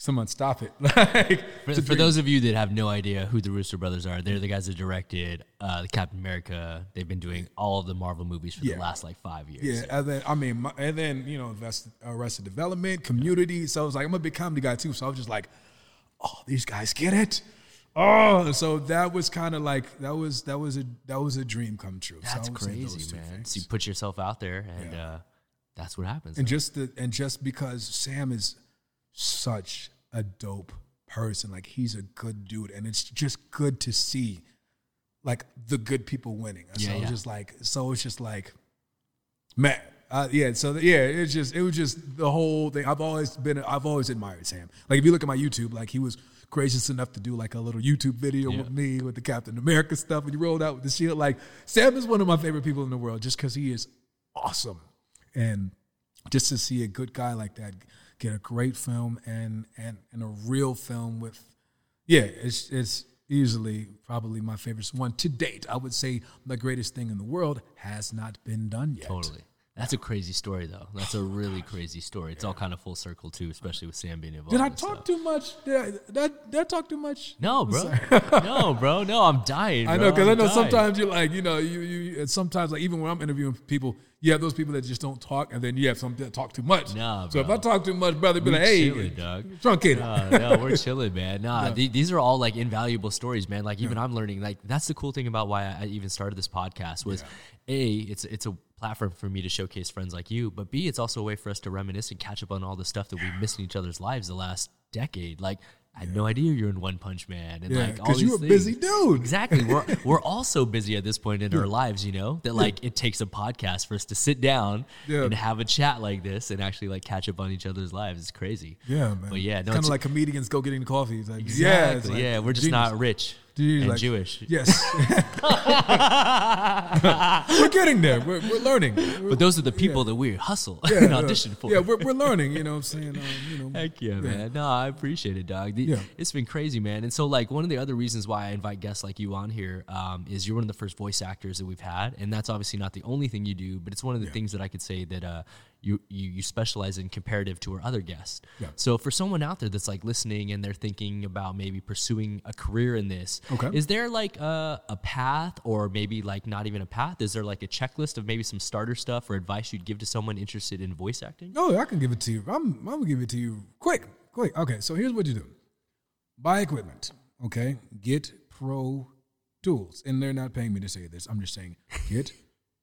someone stop it. like, For, for those of you that have no idea who the Russo Brothers are, they're the guys that directed uh, the Captain America. They've been doing all of the Marvel movies for Yeah. the last like five years. Yeah, and then I mean, my, and then you know, Arrested, Arrested Development, Community. So I was like, I'm a big comedy guy too. So I was just like, oh, these guys get it. Oh, so that was kind of like that was that was a that was a dream come true. That's those crazy, man. So you put yourself out there, and uh, that's what happens. And just the and just because Sam is such a dope person, like he's a good dude, and it's just good to see like the good people winning. So Yeah, was yeah. just like so it's just like man. Uh, yeah, so the- yeah, it's just it was just the whole thing. I've always been I've always admired Sam. Like if you look at my YouTube, like he was gracious enough to do like a little YouTube video with me with the Captain America stuff, and he rolled out with the shield. Like Sam is one of my favorite people in the world, just because he is awesome, and just to see a good guy like that get a great film and and and a real film with, yeah, it's it's easily probably my favorite one to date. I would say the greatest thing in the world has not been done yet. Totally. That's a crazy story, though. That's a really crazy story. It's all kind of full circle too, especially with Sam being involved. Did I talk too much? Did I, did I, did I talk too much? No, bro. no, bro. No, I'm dying. I know because I know dying. sometimes you're like, you know, you you sometimes like even when I'm interviewing people, you have those people that just don't talk, and then you have some that talk too much. Nah, so if. I talk too much, brother, be We like, hey, chilling, dog. truncated. Uh, no, we're chilling, man. Nah, the- these are all like invaluable stories, man. Like even I'm learning. Like that's the cool thing about why I even started this podcast was, a it's it's a platform for me to showcase friends like you, but b it's also a way for us to reminisce and catch up on all the stuff that we've missed in each other's lives the last decade. Like I had no idea you're in One Punch Man, and Yeah, like all 'cause you're a things. busy dude. Exactly. We're we're all so busy at this point in our lives, you know, that like it takes a podcast for us to sit down Yeah. and have a chat like this and actually like catch up on each other's lives. It's crazy. yeah, man. But yeah, no, kind of like comedians go getting coffee. Like, Exactly. yeah, it's like yeah, we're just genius. not rich Genius, and like- Jewish. Yes, we're getting there. We're, we're learning. We're- But those are the people that we hustle yeah, and audition for. Yeah, we're, we're learning. You know what I'm saying? Um, you know, Heck yeah, man. No, I appreciate it, dog. The- Yeah. It's been crazy, man. And so, like, one of the other reasons why I invite guests like you on here um, is you're one of the first voice actors that we've had. And that's obviously not the only thing you do, but it's one of the things that I could say that uh, you, you, you specialize in comparative to our other guests. Yeah. So, for someone out there that's like listening and they're thinking about maybe pursuing a career in this, Okay. is there like a, a path or maybe like not even a path? Is there like a checklist of maybe some starter stuff or advice you'd give to someone interested in voice acting? Oh, I can give it to you. I'm, I'm gonna give it to you quick, quick. Okay, so here's what you do: buy equipment. Okay, get Pro Tools, and they're not paying me to say this. I'm just saying get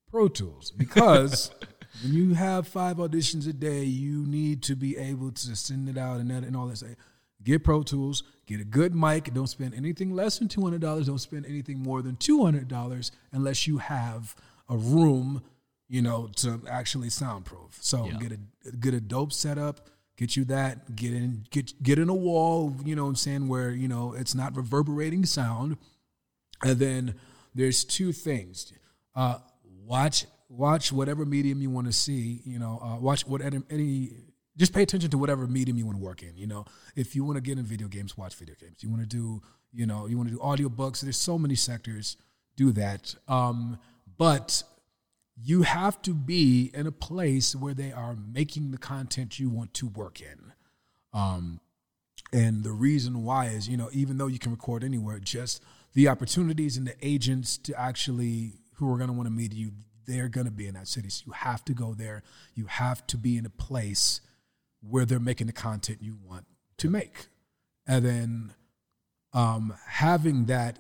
Pro Tools because when you have five auditions a day, you need to be able to send it out and that and all that. Say, get Pro Tools, get a good mic. Don't spend anything less than two hundred dollars. Don't spend anything more than two hundred dollars unless you have a room you know, to actually soundproof. So Yeah. get a get a dope setup, get you that, get in get get in a wall, you know what I'm saying, where, you know, it's not reverberating sound. And then there's two things. Uh watch watch whatever medium you want to see, you know, uh, watch what any, just pay attention to whatever medium you want to work in, you know. If you want to get in video games, watch video games. You want to do, you know, you want to do audiobooks, there's so many sectors do that. Um but you have to be in a place where they are making the content you want to work in. Um, and the reason why is, you know, even though you can record anywhere, just the opportunities and the agents to actually who are going to want to meet you, they're going to be in that city. So you have to go there. You have to be in a place where they're making the content you want to make. And then um, having that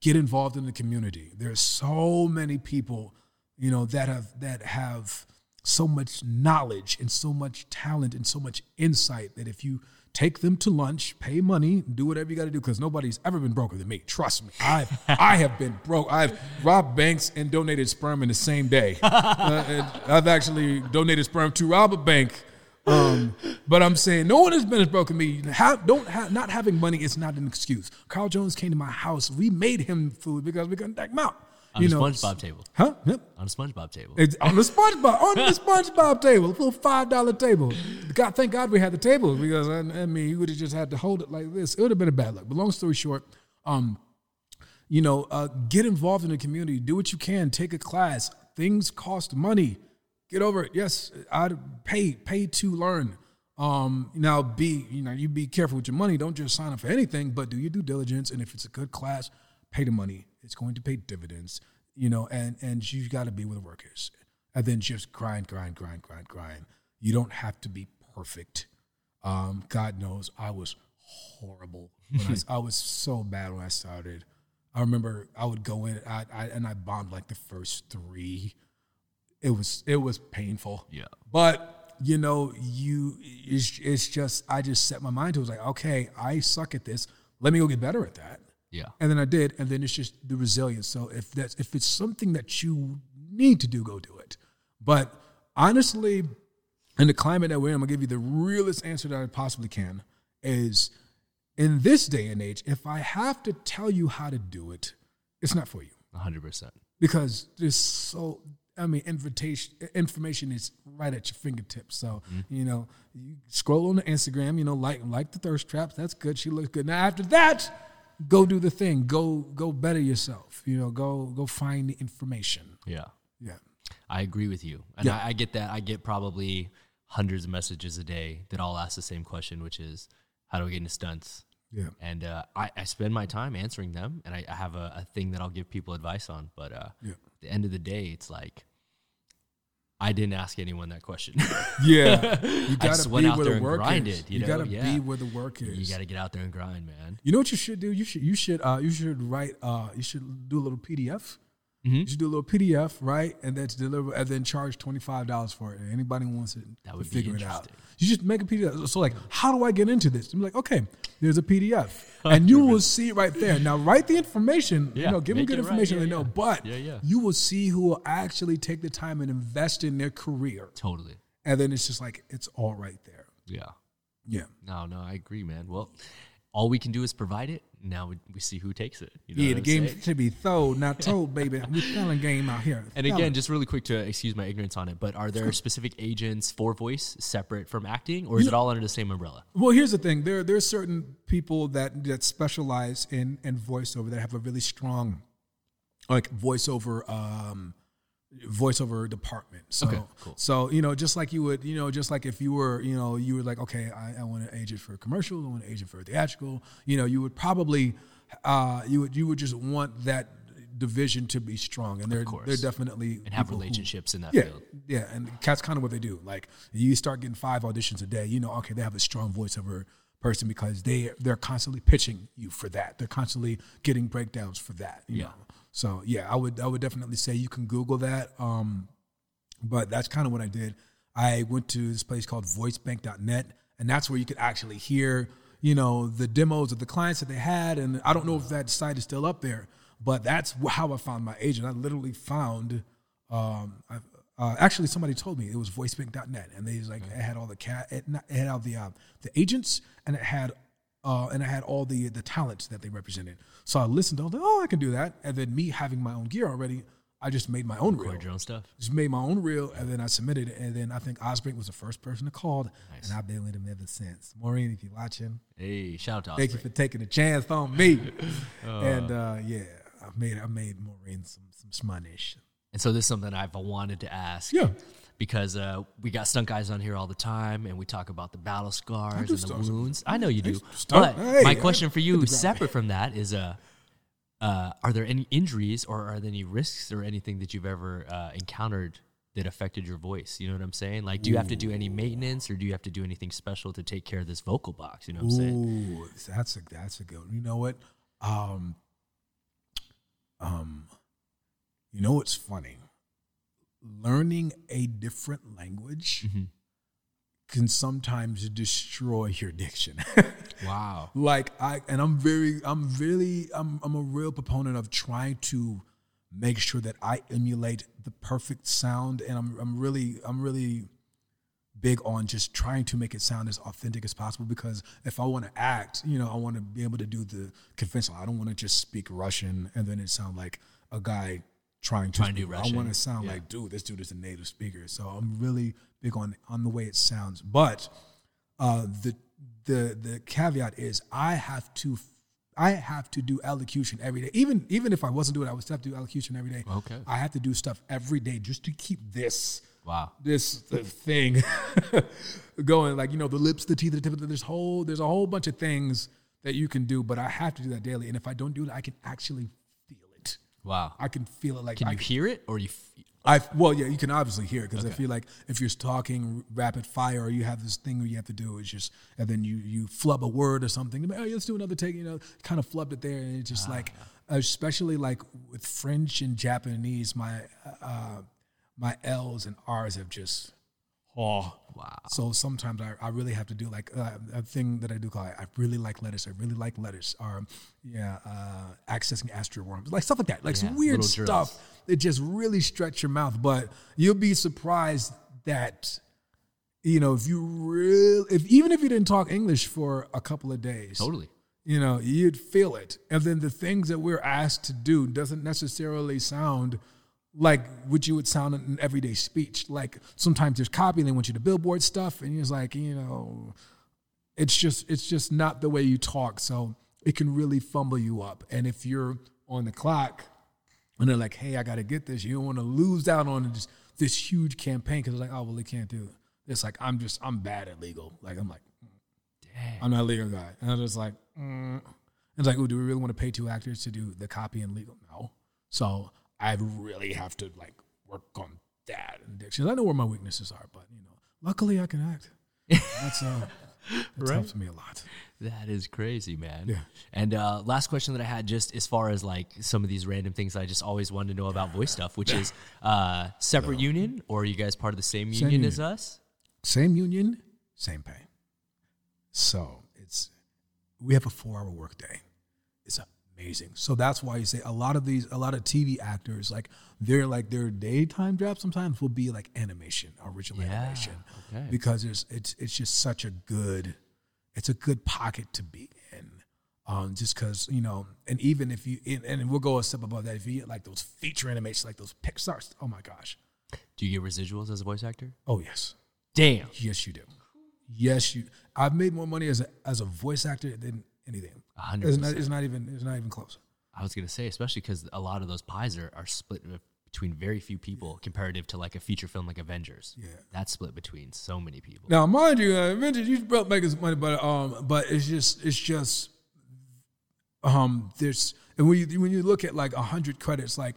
get involved in the community. There's so many people, you know, that have that have so much knowledge and so much talent and so much insight that if you take them to lunch, pay money, do whatever you got to do, because nobody's ever been broker than me. Trust me, I I have been broke. I've robbed banks and donated sperm in the same day. Uh, I've actually donated sperm to rob a bank. Um, but I'm saying no one has been as broke as me. Have, don't have, not having money is not an excuse. Carl Jones came to my house. We made him food because we couldn't deck him out. On you a know, SpongeBob table. Huh? Yep. On a SpongeBob table. It's on the SpongeBob on the SpongeBob table, a little five dollar table. God, thank God we had the table because I, I mean, you would have just had to hold it like this. It would have been a bad luck. But long story short, um, you know, uh, get involved in the community. Do what you can. Take a class. Things cost money. Get over it. Yes, I'd pay pay to learn. Um, now be you know you be careful with your money. Don't just sign up for anything, but do your due diligence. And if it's a good class, pay the money. It's going to pay dividends. You know, and and you've got to be where the work is, and then just grind, grind, grind, grind, grind. You don't have to be perfect. Um, God knows I was horrible. When I, I was so bad when I started. I remember I would go in, I, I and I bombed like the first three. It was it was painful. Yeah. But you know, you it's, it's just I just set my mind to it. it was like, okay, I suck at this. Let me go get better at that. Yeah. And then I did, and then it's just the resilience. So if that's if it's something that you need to do, go do it. But honestly, in the climate that we're in, I'm gonna give you the realest answer that I possibly can is in this day and age, if I have to tell you how to do it, it's not for you hundred percent. because there's so I mean invitation information is right at your fingertips. So mm-hmm. you know you scroll on the Instagram, you know like like the thirst traps. That's good. She looks good. Now after that, go do the thing. Go go better yourself. You know go go find the information. Yeah. Yeah. I agree with you, and Yeah. I, I get that. I get probably hundreds of messages a day that all ask the same question, which is, "How do I get into stunts?" Yeah. And uh, I, I spend my time answering them, and I, I have a, a thing that I'll give people advice on. But uh, Yeah. at the end of the day, it's like I didn't ask anyone that question. Yeah. You gotta be where the work grinded, is. you gotta Yeah. be where the work is. you got to get out there and grind, man. You know what you should do? You should you should uh, you should write uh, you should do a little PDF. Mhm. You should do a little PDF, right? And that's deliver and then charge twenty five dollars for it. And anybody wants it, That to would be figure it out. interesting. You just make a PDF. So like, how do I get into this? I'm like, okay, there's a PDF, and you will see it right there. Now write the information. Yeah, you know, give them good it right. information. Yeah, they know, but Yeah, yeah. you will see who will actually take the time and invest in their career, Totally. and then it's just like it's all right there. Yeah. Yeah. No, no, I agree, man. Well, all we can do is provide it. Now we, we see who takes it. You know Yeah, the game saying? should be told, not told, baby. We're selling game out here. And Selling. again, just really quick to excuse my ignorance on it, but are there specific agents for voice separate from acting, or is it all under the same umbrella? Well, here's the thing. There, there are certain people that that specialize in in voiceover that have a really strong, like voiceover, um, voiceover department. So, Okay, cool. so you know, just like you would, you know, just like if you were, you know, you were like, okay, I, I want an agent for a commercial, I want an agent for a theatrical. You know, you would probably, uh, you would you would just want that division to be strong, and they're they're definitely And have people who- relationships in that yeah, field. yeah, and that's kind of what they do. Like you start getting five auditions a day, you know, okay, they have a strong voiceover person because they they're constantly pitching you for that. They're constantly getting breakdowns for that. You Yeah. Know? So yeah, I would I would definitely say you can Google that. Um, but that's kind of what I did. I went to this place called voicebank.net, and that's where you could actually hear, you know, the demos of the clients that they had. And I don't know if that site is still up there, but that's how I found my agent. I literally found, um, I, uh, actually somebody told me it was voicebank.net, and they was like it had all the cat, it, not- it had all the uh, the agents, and it had. Uh, and it had all the the talents that they represented. So I listened. I was like, "Oh, I can do that." And then me having my own gear already, I just made my own reel Record your own stuff. just made my own reel and then I submitted it. And then I think Osbrink was the first person to call. Nice. And I've been with him ever since. Maureen, if you're watching, Hey, shout out to thank you Osbrink. for taking a chance on me. and uh, yeah, I made I made Maureen some some smunish. And so this is something I've wanted to ask. Yeah. Because uh, we got stunt guys on here all the time, and we talk about the battle scars and the wounds. I know you do. stunt- But hey, my question for you, separate from that, is uh, uh, are there any injuries or are there any risks or anything that you've ever uh, encountered that affected your voice? You know what I'm saying? Like, do you have to do any maintenance or do you have to do anything special to take care of this vocal box? You know what I'm saying? Ooh, that's a that's a good. You know what? Um, um, you know what's funny? Learning a different language Mm-hmm. can sometimes destroy your diction. Wow. like I and I'm very I'm really I'm I'm a real proponent of trying to make sure that I emulate the perfect sound and I'm I'm really I'm really big on just trying to make it sound as authentic as possible because if I want to act, you know, I want to be able to do the conventional. I don't want to just speak Russian and then it sound like a guy trying to Trying to do speak. I want to sound yeah. like, dude, this dude is a native speaker. So I'm really big on on the way it sounds. But uh, the the the caveat is I have to I have to do elocution every day. Even even if I wasn't doing it, I would still have to do elocution every day. Okay. I have to do stuff every day just to keep this Wow. this the thing going. Like you know, the lips, the teeth, the tip. There's whole there's a whole bunch of things that you can do, but I have to do that daily. And if I don't do it, I can actually. Wow. I can feel it like Can I you hear it or you? F- I well, yeah, you can obviously hear it because I feel like if you're talking rapid fire or you have this thing where you have to do is just and then you you flub a word or something. Hey, let's do another take. You know, kind of flubbed it there, and it's just like, especially like with French and Japanese, my uh, my L's and R's have just oh wow. so sometimes I, I really have to do like uh, a thing that I do call I really like letters. I really like letters. Or yeah, uh, accessing astral worms, like stuff like that. Like Yeah, some weird little drills. stuff that just really stretch your mouth. But you'll be surprised that you know if you really, if even if you didn't talk English for a couple of days, Totally. You know, you'd feel it. And then the things that we're asked to do doesn't necessarily sound like what you would sound in an everyday speech. Like sometimes there's copy, and they want you to billboard stuff, and you're like, you know, it's just it's just not the way you talk. So it can really fumble you up. And if you're on the clock and they're like, hey, I gotta get this, you don't want to lose out on this this huge campaign because like, oh well, they can't do it. It's like I'm just I'm bad at legal. Like I'm like, Dang. I'm not a legal guy, and I'm just like, mm. it's like, oh, do we really want to pay two actors to do the copy and legal? No. So I really have to like work on that and diction. I know where my weaknesses are, but you know, luckily I can act. That's uh, that Right. helps me a lot. That is crazy, man. Yeah. And uh, last question that I had, just as far as like some of these random things I just always wanted to know about voice stuff, which is uh, separate union, or are you guys part of the same union, union. as us? Same union, same pay. So it's we have a four hour workday. Amazing. So that's why you say a lot of these, a lot of TV actors, like they're like their daytime job sometimes will be like animation, original Yeah, animation, okay. because it's it's it's just such a good, it's a good pocket to be in. Um, just because you know, and even if you, and, and we'll go a step above that. If you get like those feature animations, like those Pixar, oh my gosh, Do you get residuals as a voice actor? oh yes, Damn. Yes, you do. Yes, you. I've made more money as a as a voice actor than anything. A hundred It's not, it's not even. It's not even close. I was gonna say, especially because a lot of those pies are, are split between very few people, comparative to like a feature film like Avengers. Yeah. That's split between so many people. Now, mind you, uh, Avengers, you both making some money, but um, but it's just it's just um, there's and when you when you look at like a hundred credits, like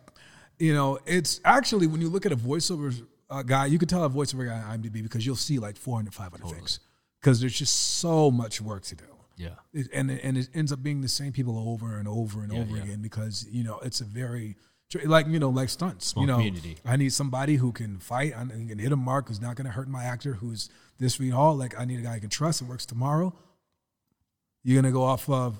you know, it's actually when you look at a voiceover uh, guy, you can tell a voiceover guy on IMDb because you'll see like 400, 500 things because there's just so much work to do. Yeah. it, and and it ends up being the same people over and over and Yeah, over yeah. again because you know it's a very like you know like stunts. Small you know, community. I need somebody who can fight and can hit a mark who's not going to hurt my actor who's this week all like I need a guy I can trust and works tomorrow. You're gonna go off of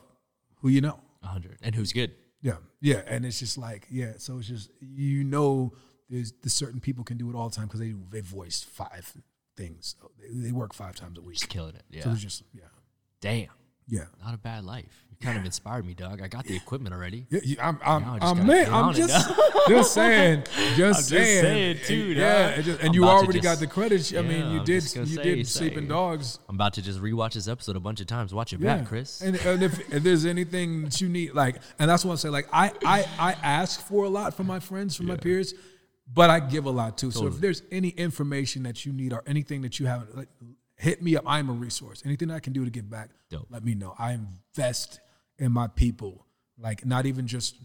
who you know. Hundred. And who's good? Yeah, yeah, and it's just like yeah. So it's just you know there's the certain people can do it all the time because they they voiced five things. They, they work five times a week. Just killing it. Yeah. So it's just yeah, Damn. Yeah. Not a bad life. You kind of inspired me, Doug. I got the equipment already. Yeah, you- I'm, I'm, Now I just I'm, man, I'm just, just saying, just saying, saying, too, yeah, dog. it just- and you already got just- the credits. I mean, you I'm did, you say, did say. Sleeping Dogs. I'm about to just rewatch this episode a bunch of times. Watch it Yeah, back, Chris. And, and if, if there's anything that you need, like, and that's what I say, like, I, I, I ask for a lot from my friends, from my peers, but I give a lot too. So if there's any information that you need or anything that you haven't, like, hit me up. I'm a resource. Anything I can do to give back, Dope. let me know. I invest in my people, like not even just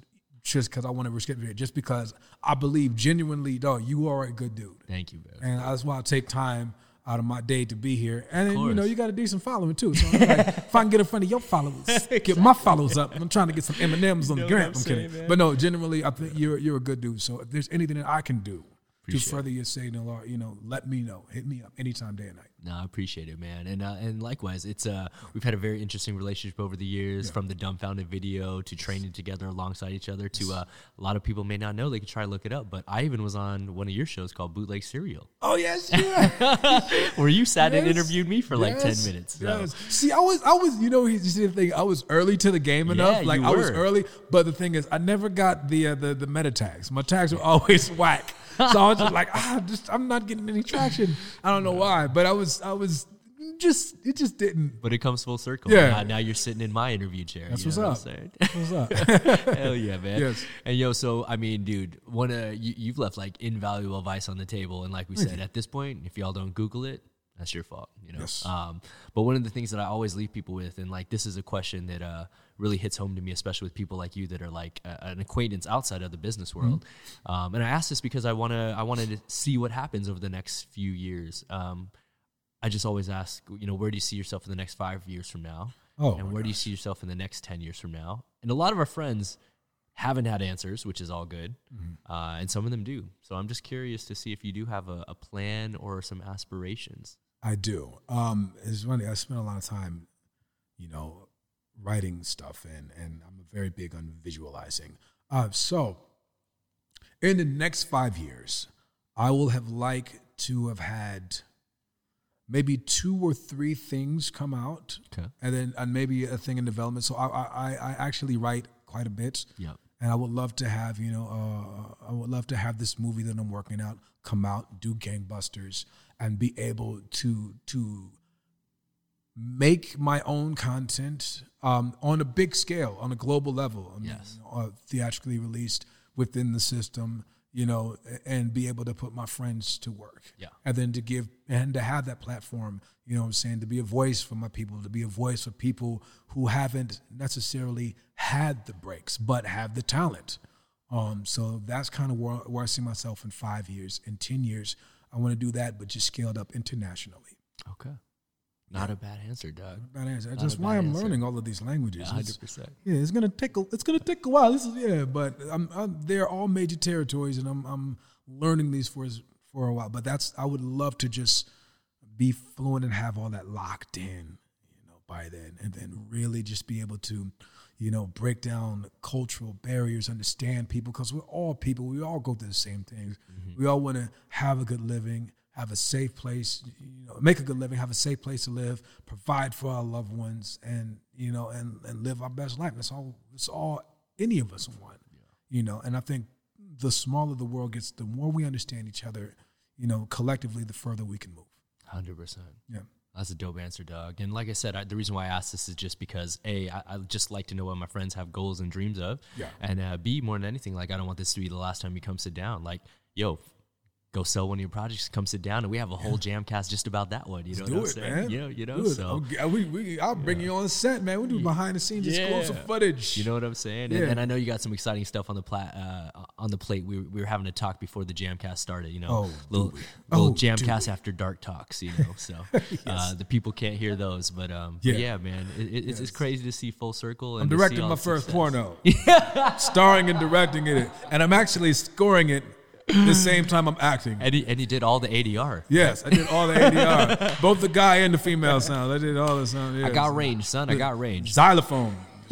just because I want to risk it, just because I believe genuinely, dog, you are a good dude, Thank you, man. and that's why I take time out of my day to be here. And then, you know, you got a decent following too. So I'm like, if I can get in front of your followers, get my followers up. I'm trying to get some M and M's on the gram. I'm kidding, saying, man? but no, generally, I think you're you're a good dude. So if there's anything that I can do Appreciate to further your say, no, you know, let me know. Hit me up anytime, day and night. No, I appreciate it, man. And uh, and likewise, it's uh we've had a very interesting relationship over the years, from the Dumbfoundead video to training together alongside each other. To uh, a lot of people may not know, they could try to look it up. But I even was on one of your shows called Bootleg Serial, Oh yes, yeah. where you sat and interviewed me for like ten minutes. So. Yes. See, I was, I was, you know, you see the thing. I was early to the game enough. Yeah, like I was early, but the thing is, I never got the uh, the the meta tags. My tags were always whack. So I was just like, ah, just I'm not getting any traction. I don't know why, but I was, I was just, it just didn't. But it comes full circle. Yeah. Now, now you're sitting in my interview chair. That's what's up. What's up? Hell yeah, man. Yes. And yo, so I mean, dude, one uh, you, you've left like invaluable advice on the table, and like we said, at this point, if y'all don't Google it, that's your fault, you know. Yes. Um, but one of the things that I always leave people with, and like this is a question that uh really hits home to me, especially with people like you that are like uh, an acquaintance outside of the business world. Um, and I ask this because I wanna I wanted to see what happens over the next few years. Um, I just always ask, you know, where do you see yourself in the next five years from now? Oh, and where do you see yourself in the next 10 years from now? And a lot of our friends haven't had answers, which is all good. Mm-hmm. Uh, and some of them do. So I'm just curious to see if you do have a, a plan or some aspirations. I do. Um, it's funny. I spent a lot of time, you know, writing stuff, and and I'm very big on visualizing. Uh, so, in the next five years, I will have liked to have had maybe two or three things come out, Okay. and then and maybe a thing in development. So I I, I actually write quite a bit. Yep. And I would love to have, you know, uh, I would love to have this movie that I'm working out come out, do gangbusters, and be able to to make my own content um, on a big scale, on a global level. I mean, Yes. uh, theatrically released within the system, you know, and be able to put my friends to work. Yeah. And then to give and to have that platform, you know what I'm saying, to be a voice for my people, to be a voice for people who haven't necessarily had the breaks, but have the talent. Um, so that's kind of where, where I see myself in five years. In 10 years, I want to do that, but just scaled up internationally. Okay. Not a bad answer, Doug. Bad answer. Not That's why I'm answer. learning all of these languages. Yeah, It's- hundred percent. yeah, it's gonna take a it's gonna take a while. This is yeah, but I'm, I'm they're all major territories, and I'm I'm learning these for for a while. But that's I would love to just be fluent and have all that locked in, you know, by then, and then really just be able to, you know, break down cultural barriers, understand people, because we're all people. We all go through the same things. Mm-hmm. We all want to have a good living, have a safe place, you know, make a good living, have a safe place to live, provide for our loved ones, and you know, and and live our best life. That's all. It's all any of us want, you know. And I think the smaller the world gets, the more we understand each other, you know, collectively, the further we can move. Hundred percent. Yeah. That's a dope answer, Doug. And like I said, I, the reason why I asked this is just because a, I, I just like to know what my friends have goals and dreams of. Yeah. And uh, b, more than anything, like I don't want this to be the last time you come sit down. Like, yo, go sell one of your projects, come sit down, and we have a whole jam cast just about that one. You know do what I'm it, saying? man. You know, you know. It. So Okay, we, we, I'll bring you on set, man. We do behind the scenes exclusive footage. You know what I'm saying? Yeah. And, and I know you got some exciting stuff on the plat uh, on the plate. We were, we were having a talk before the Jamcast started. You know, Oh, little we? little Oh, do Jamcast after dark talks. You know, so uh, the people can't hear those. But um, yeah, Yeah. yeah man, it, it, it's, it's crazy to see full circle. And I'm directing my first success. porno, starring and directing it, and I'm actually scoring it the same time I'm acting. And he, and he did all the ADR. Yes, I did all the ADR, both the guy and the female sound. I did all the sound. I got range, son. I got range. xylophone.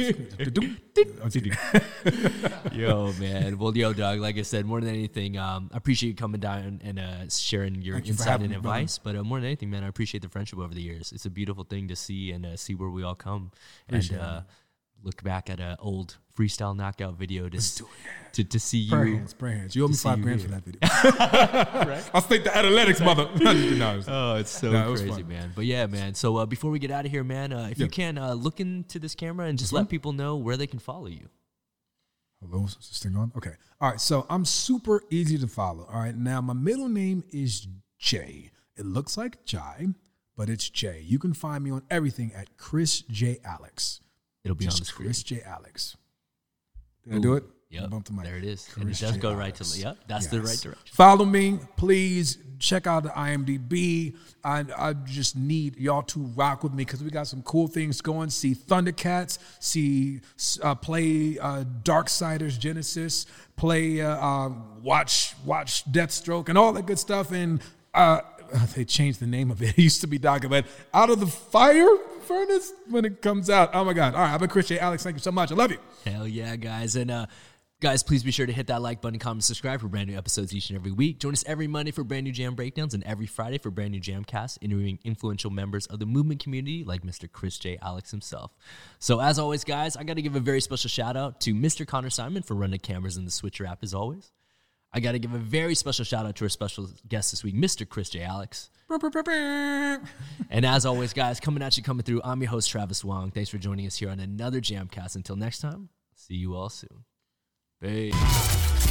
yo, man. Well, yo, doug Like I said, more than anything, um, I appreciate you coming down and uh, sharing your Thank insight having and me, advice. But uh, more than anything, man, I appreciate the friendship over the years. It's a beautiful thing to see and uh, see where we all come Appreciate and look back at an old freestyle knockout video to do to, to see Prayer you. hands, prayer hands. You owe me five you grand for that video. I'll take the analytics, mother. no, it's- Oh, it's so No, crazy, fun. man. But yeah, man. So uh, before we get out of here, man, uh, if you can uh, look into this camera and just Mm-hmm. let people know where they can follow you. Hello, is this thing on? Okay. All right. So I'm super easy to follow. All right. Now my middle name is Jay. It looks like Jai, but it's Jay. You can find me on everything at Chris J Alex. It'll be on the screen. Chris J Alex. Did I do it? Yep, bumped the mic. there it is, and it does J. go right to Alex. yep. That's the right direction. Follow me, please. Check out the IMDb. I, I just need y'all to rock with me because we got some cool things going. See Thundercats, see uh, play uh, Darksiders Genesis, play uh, um, watch watch Deathstroke and all that good stuff. And uh, they changed the name of it. It used to be Dark, but Out of the Fire Furnace when it comes out. Oh my God! All right, I'm a Christian Alex. Thank you so much. I love you. Hell yeah, guys. And uh guys, please be sure to hit that like button, comment, subscribe for brand new episodes each and every week. Join us every Monday for brand new jam breakdowns and every Friday for brand new jam casts, interviewing influential members of the movement community like Mr. Chris J. Alex himself. So as always, guys, I gotta give a very special shout out to Mr. Connor Simon for running cameras in the Switcher app as always. I gotta give a very special shout out to our special guest this week, Mr. Chris J. Alex. And as always, guys, coming at you, coming through, I'm your host, Travis Wong. Thanks for joining us here on another Jamcast. Until next time, see you all soon. Peace.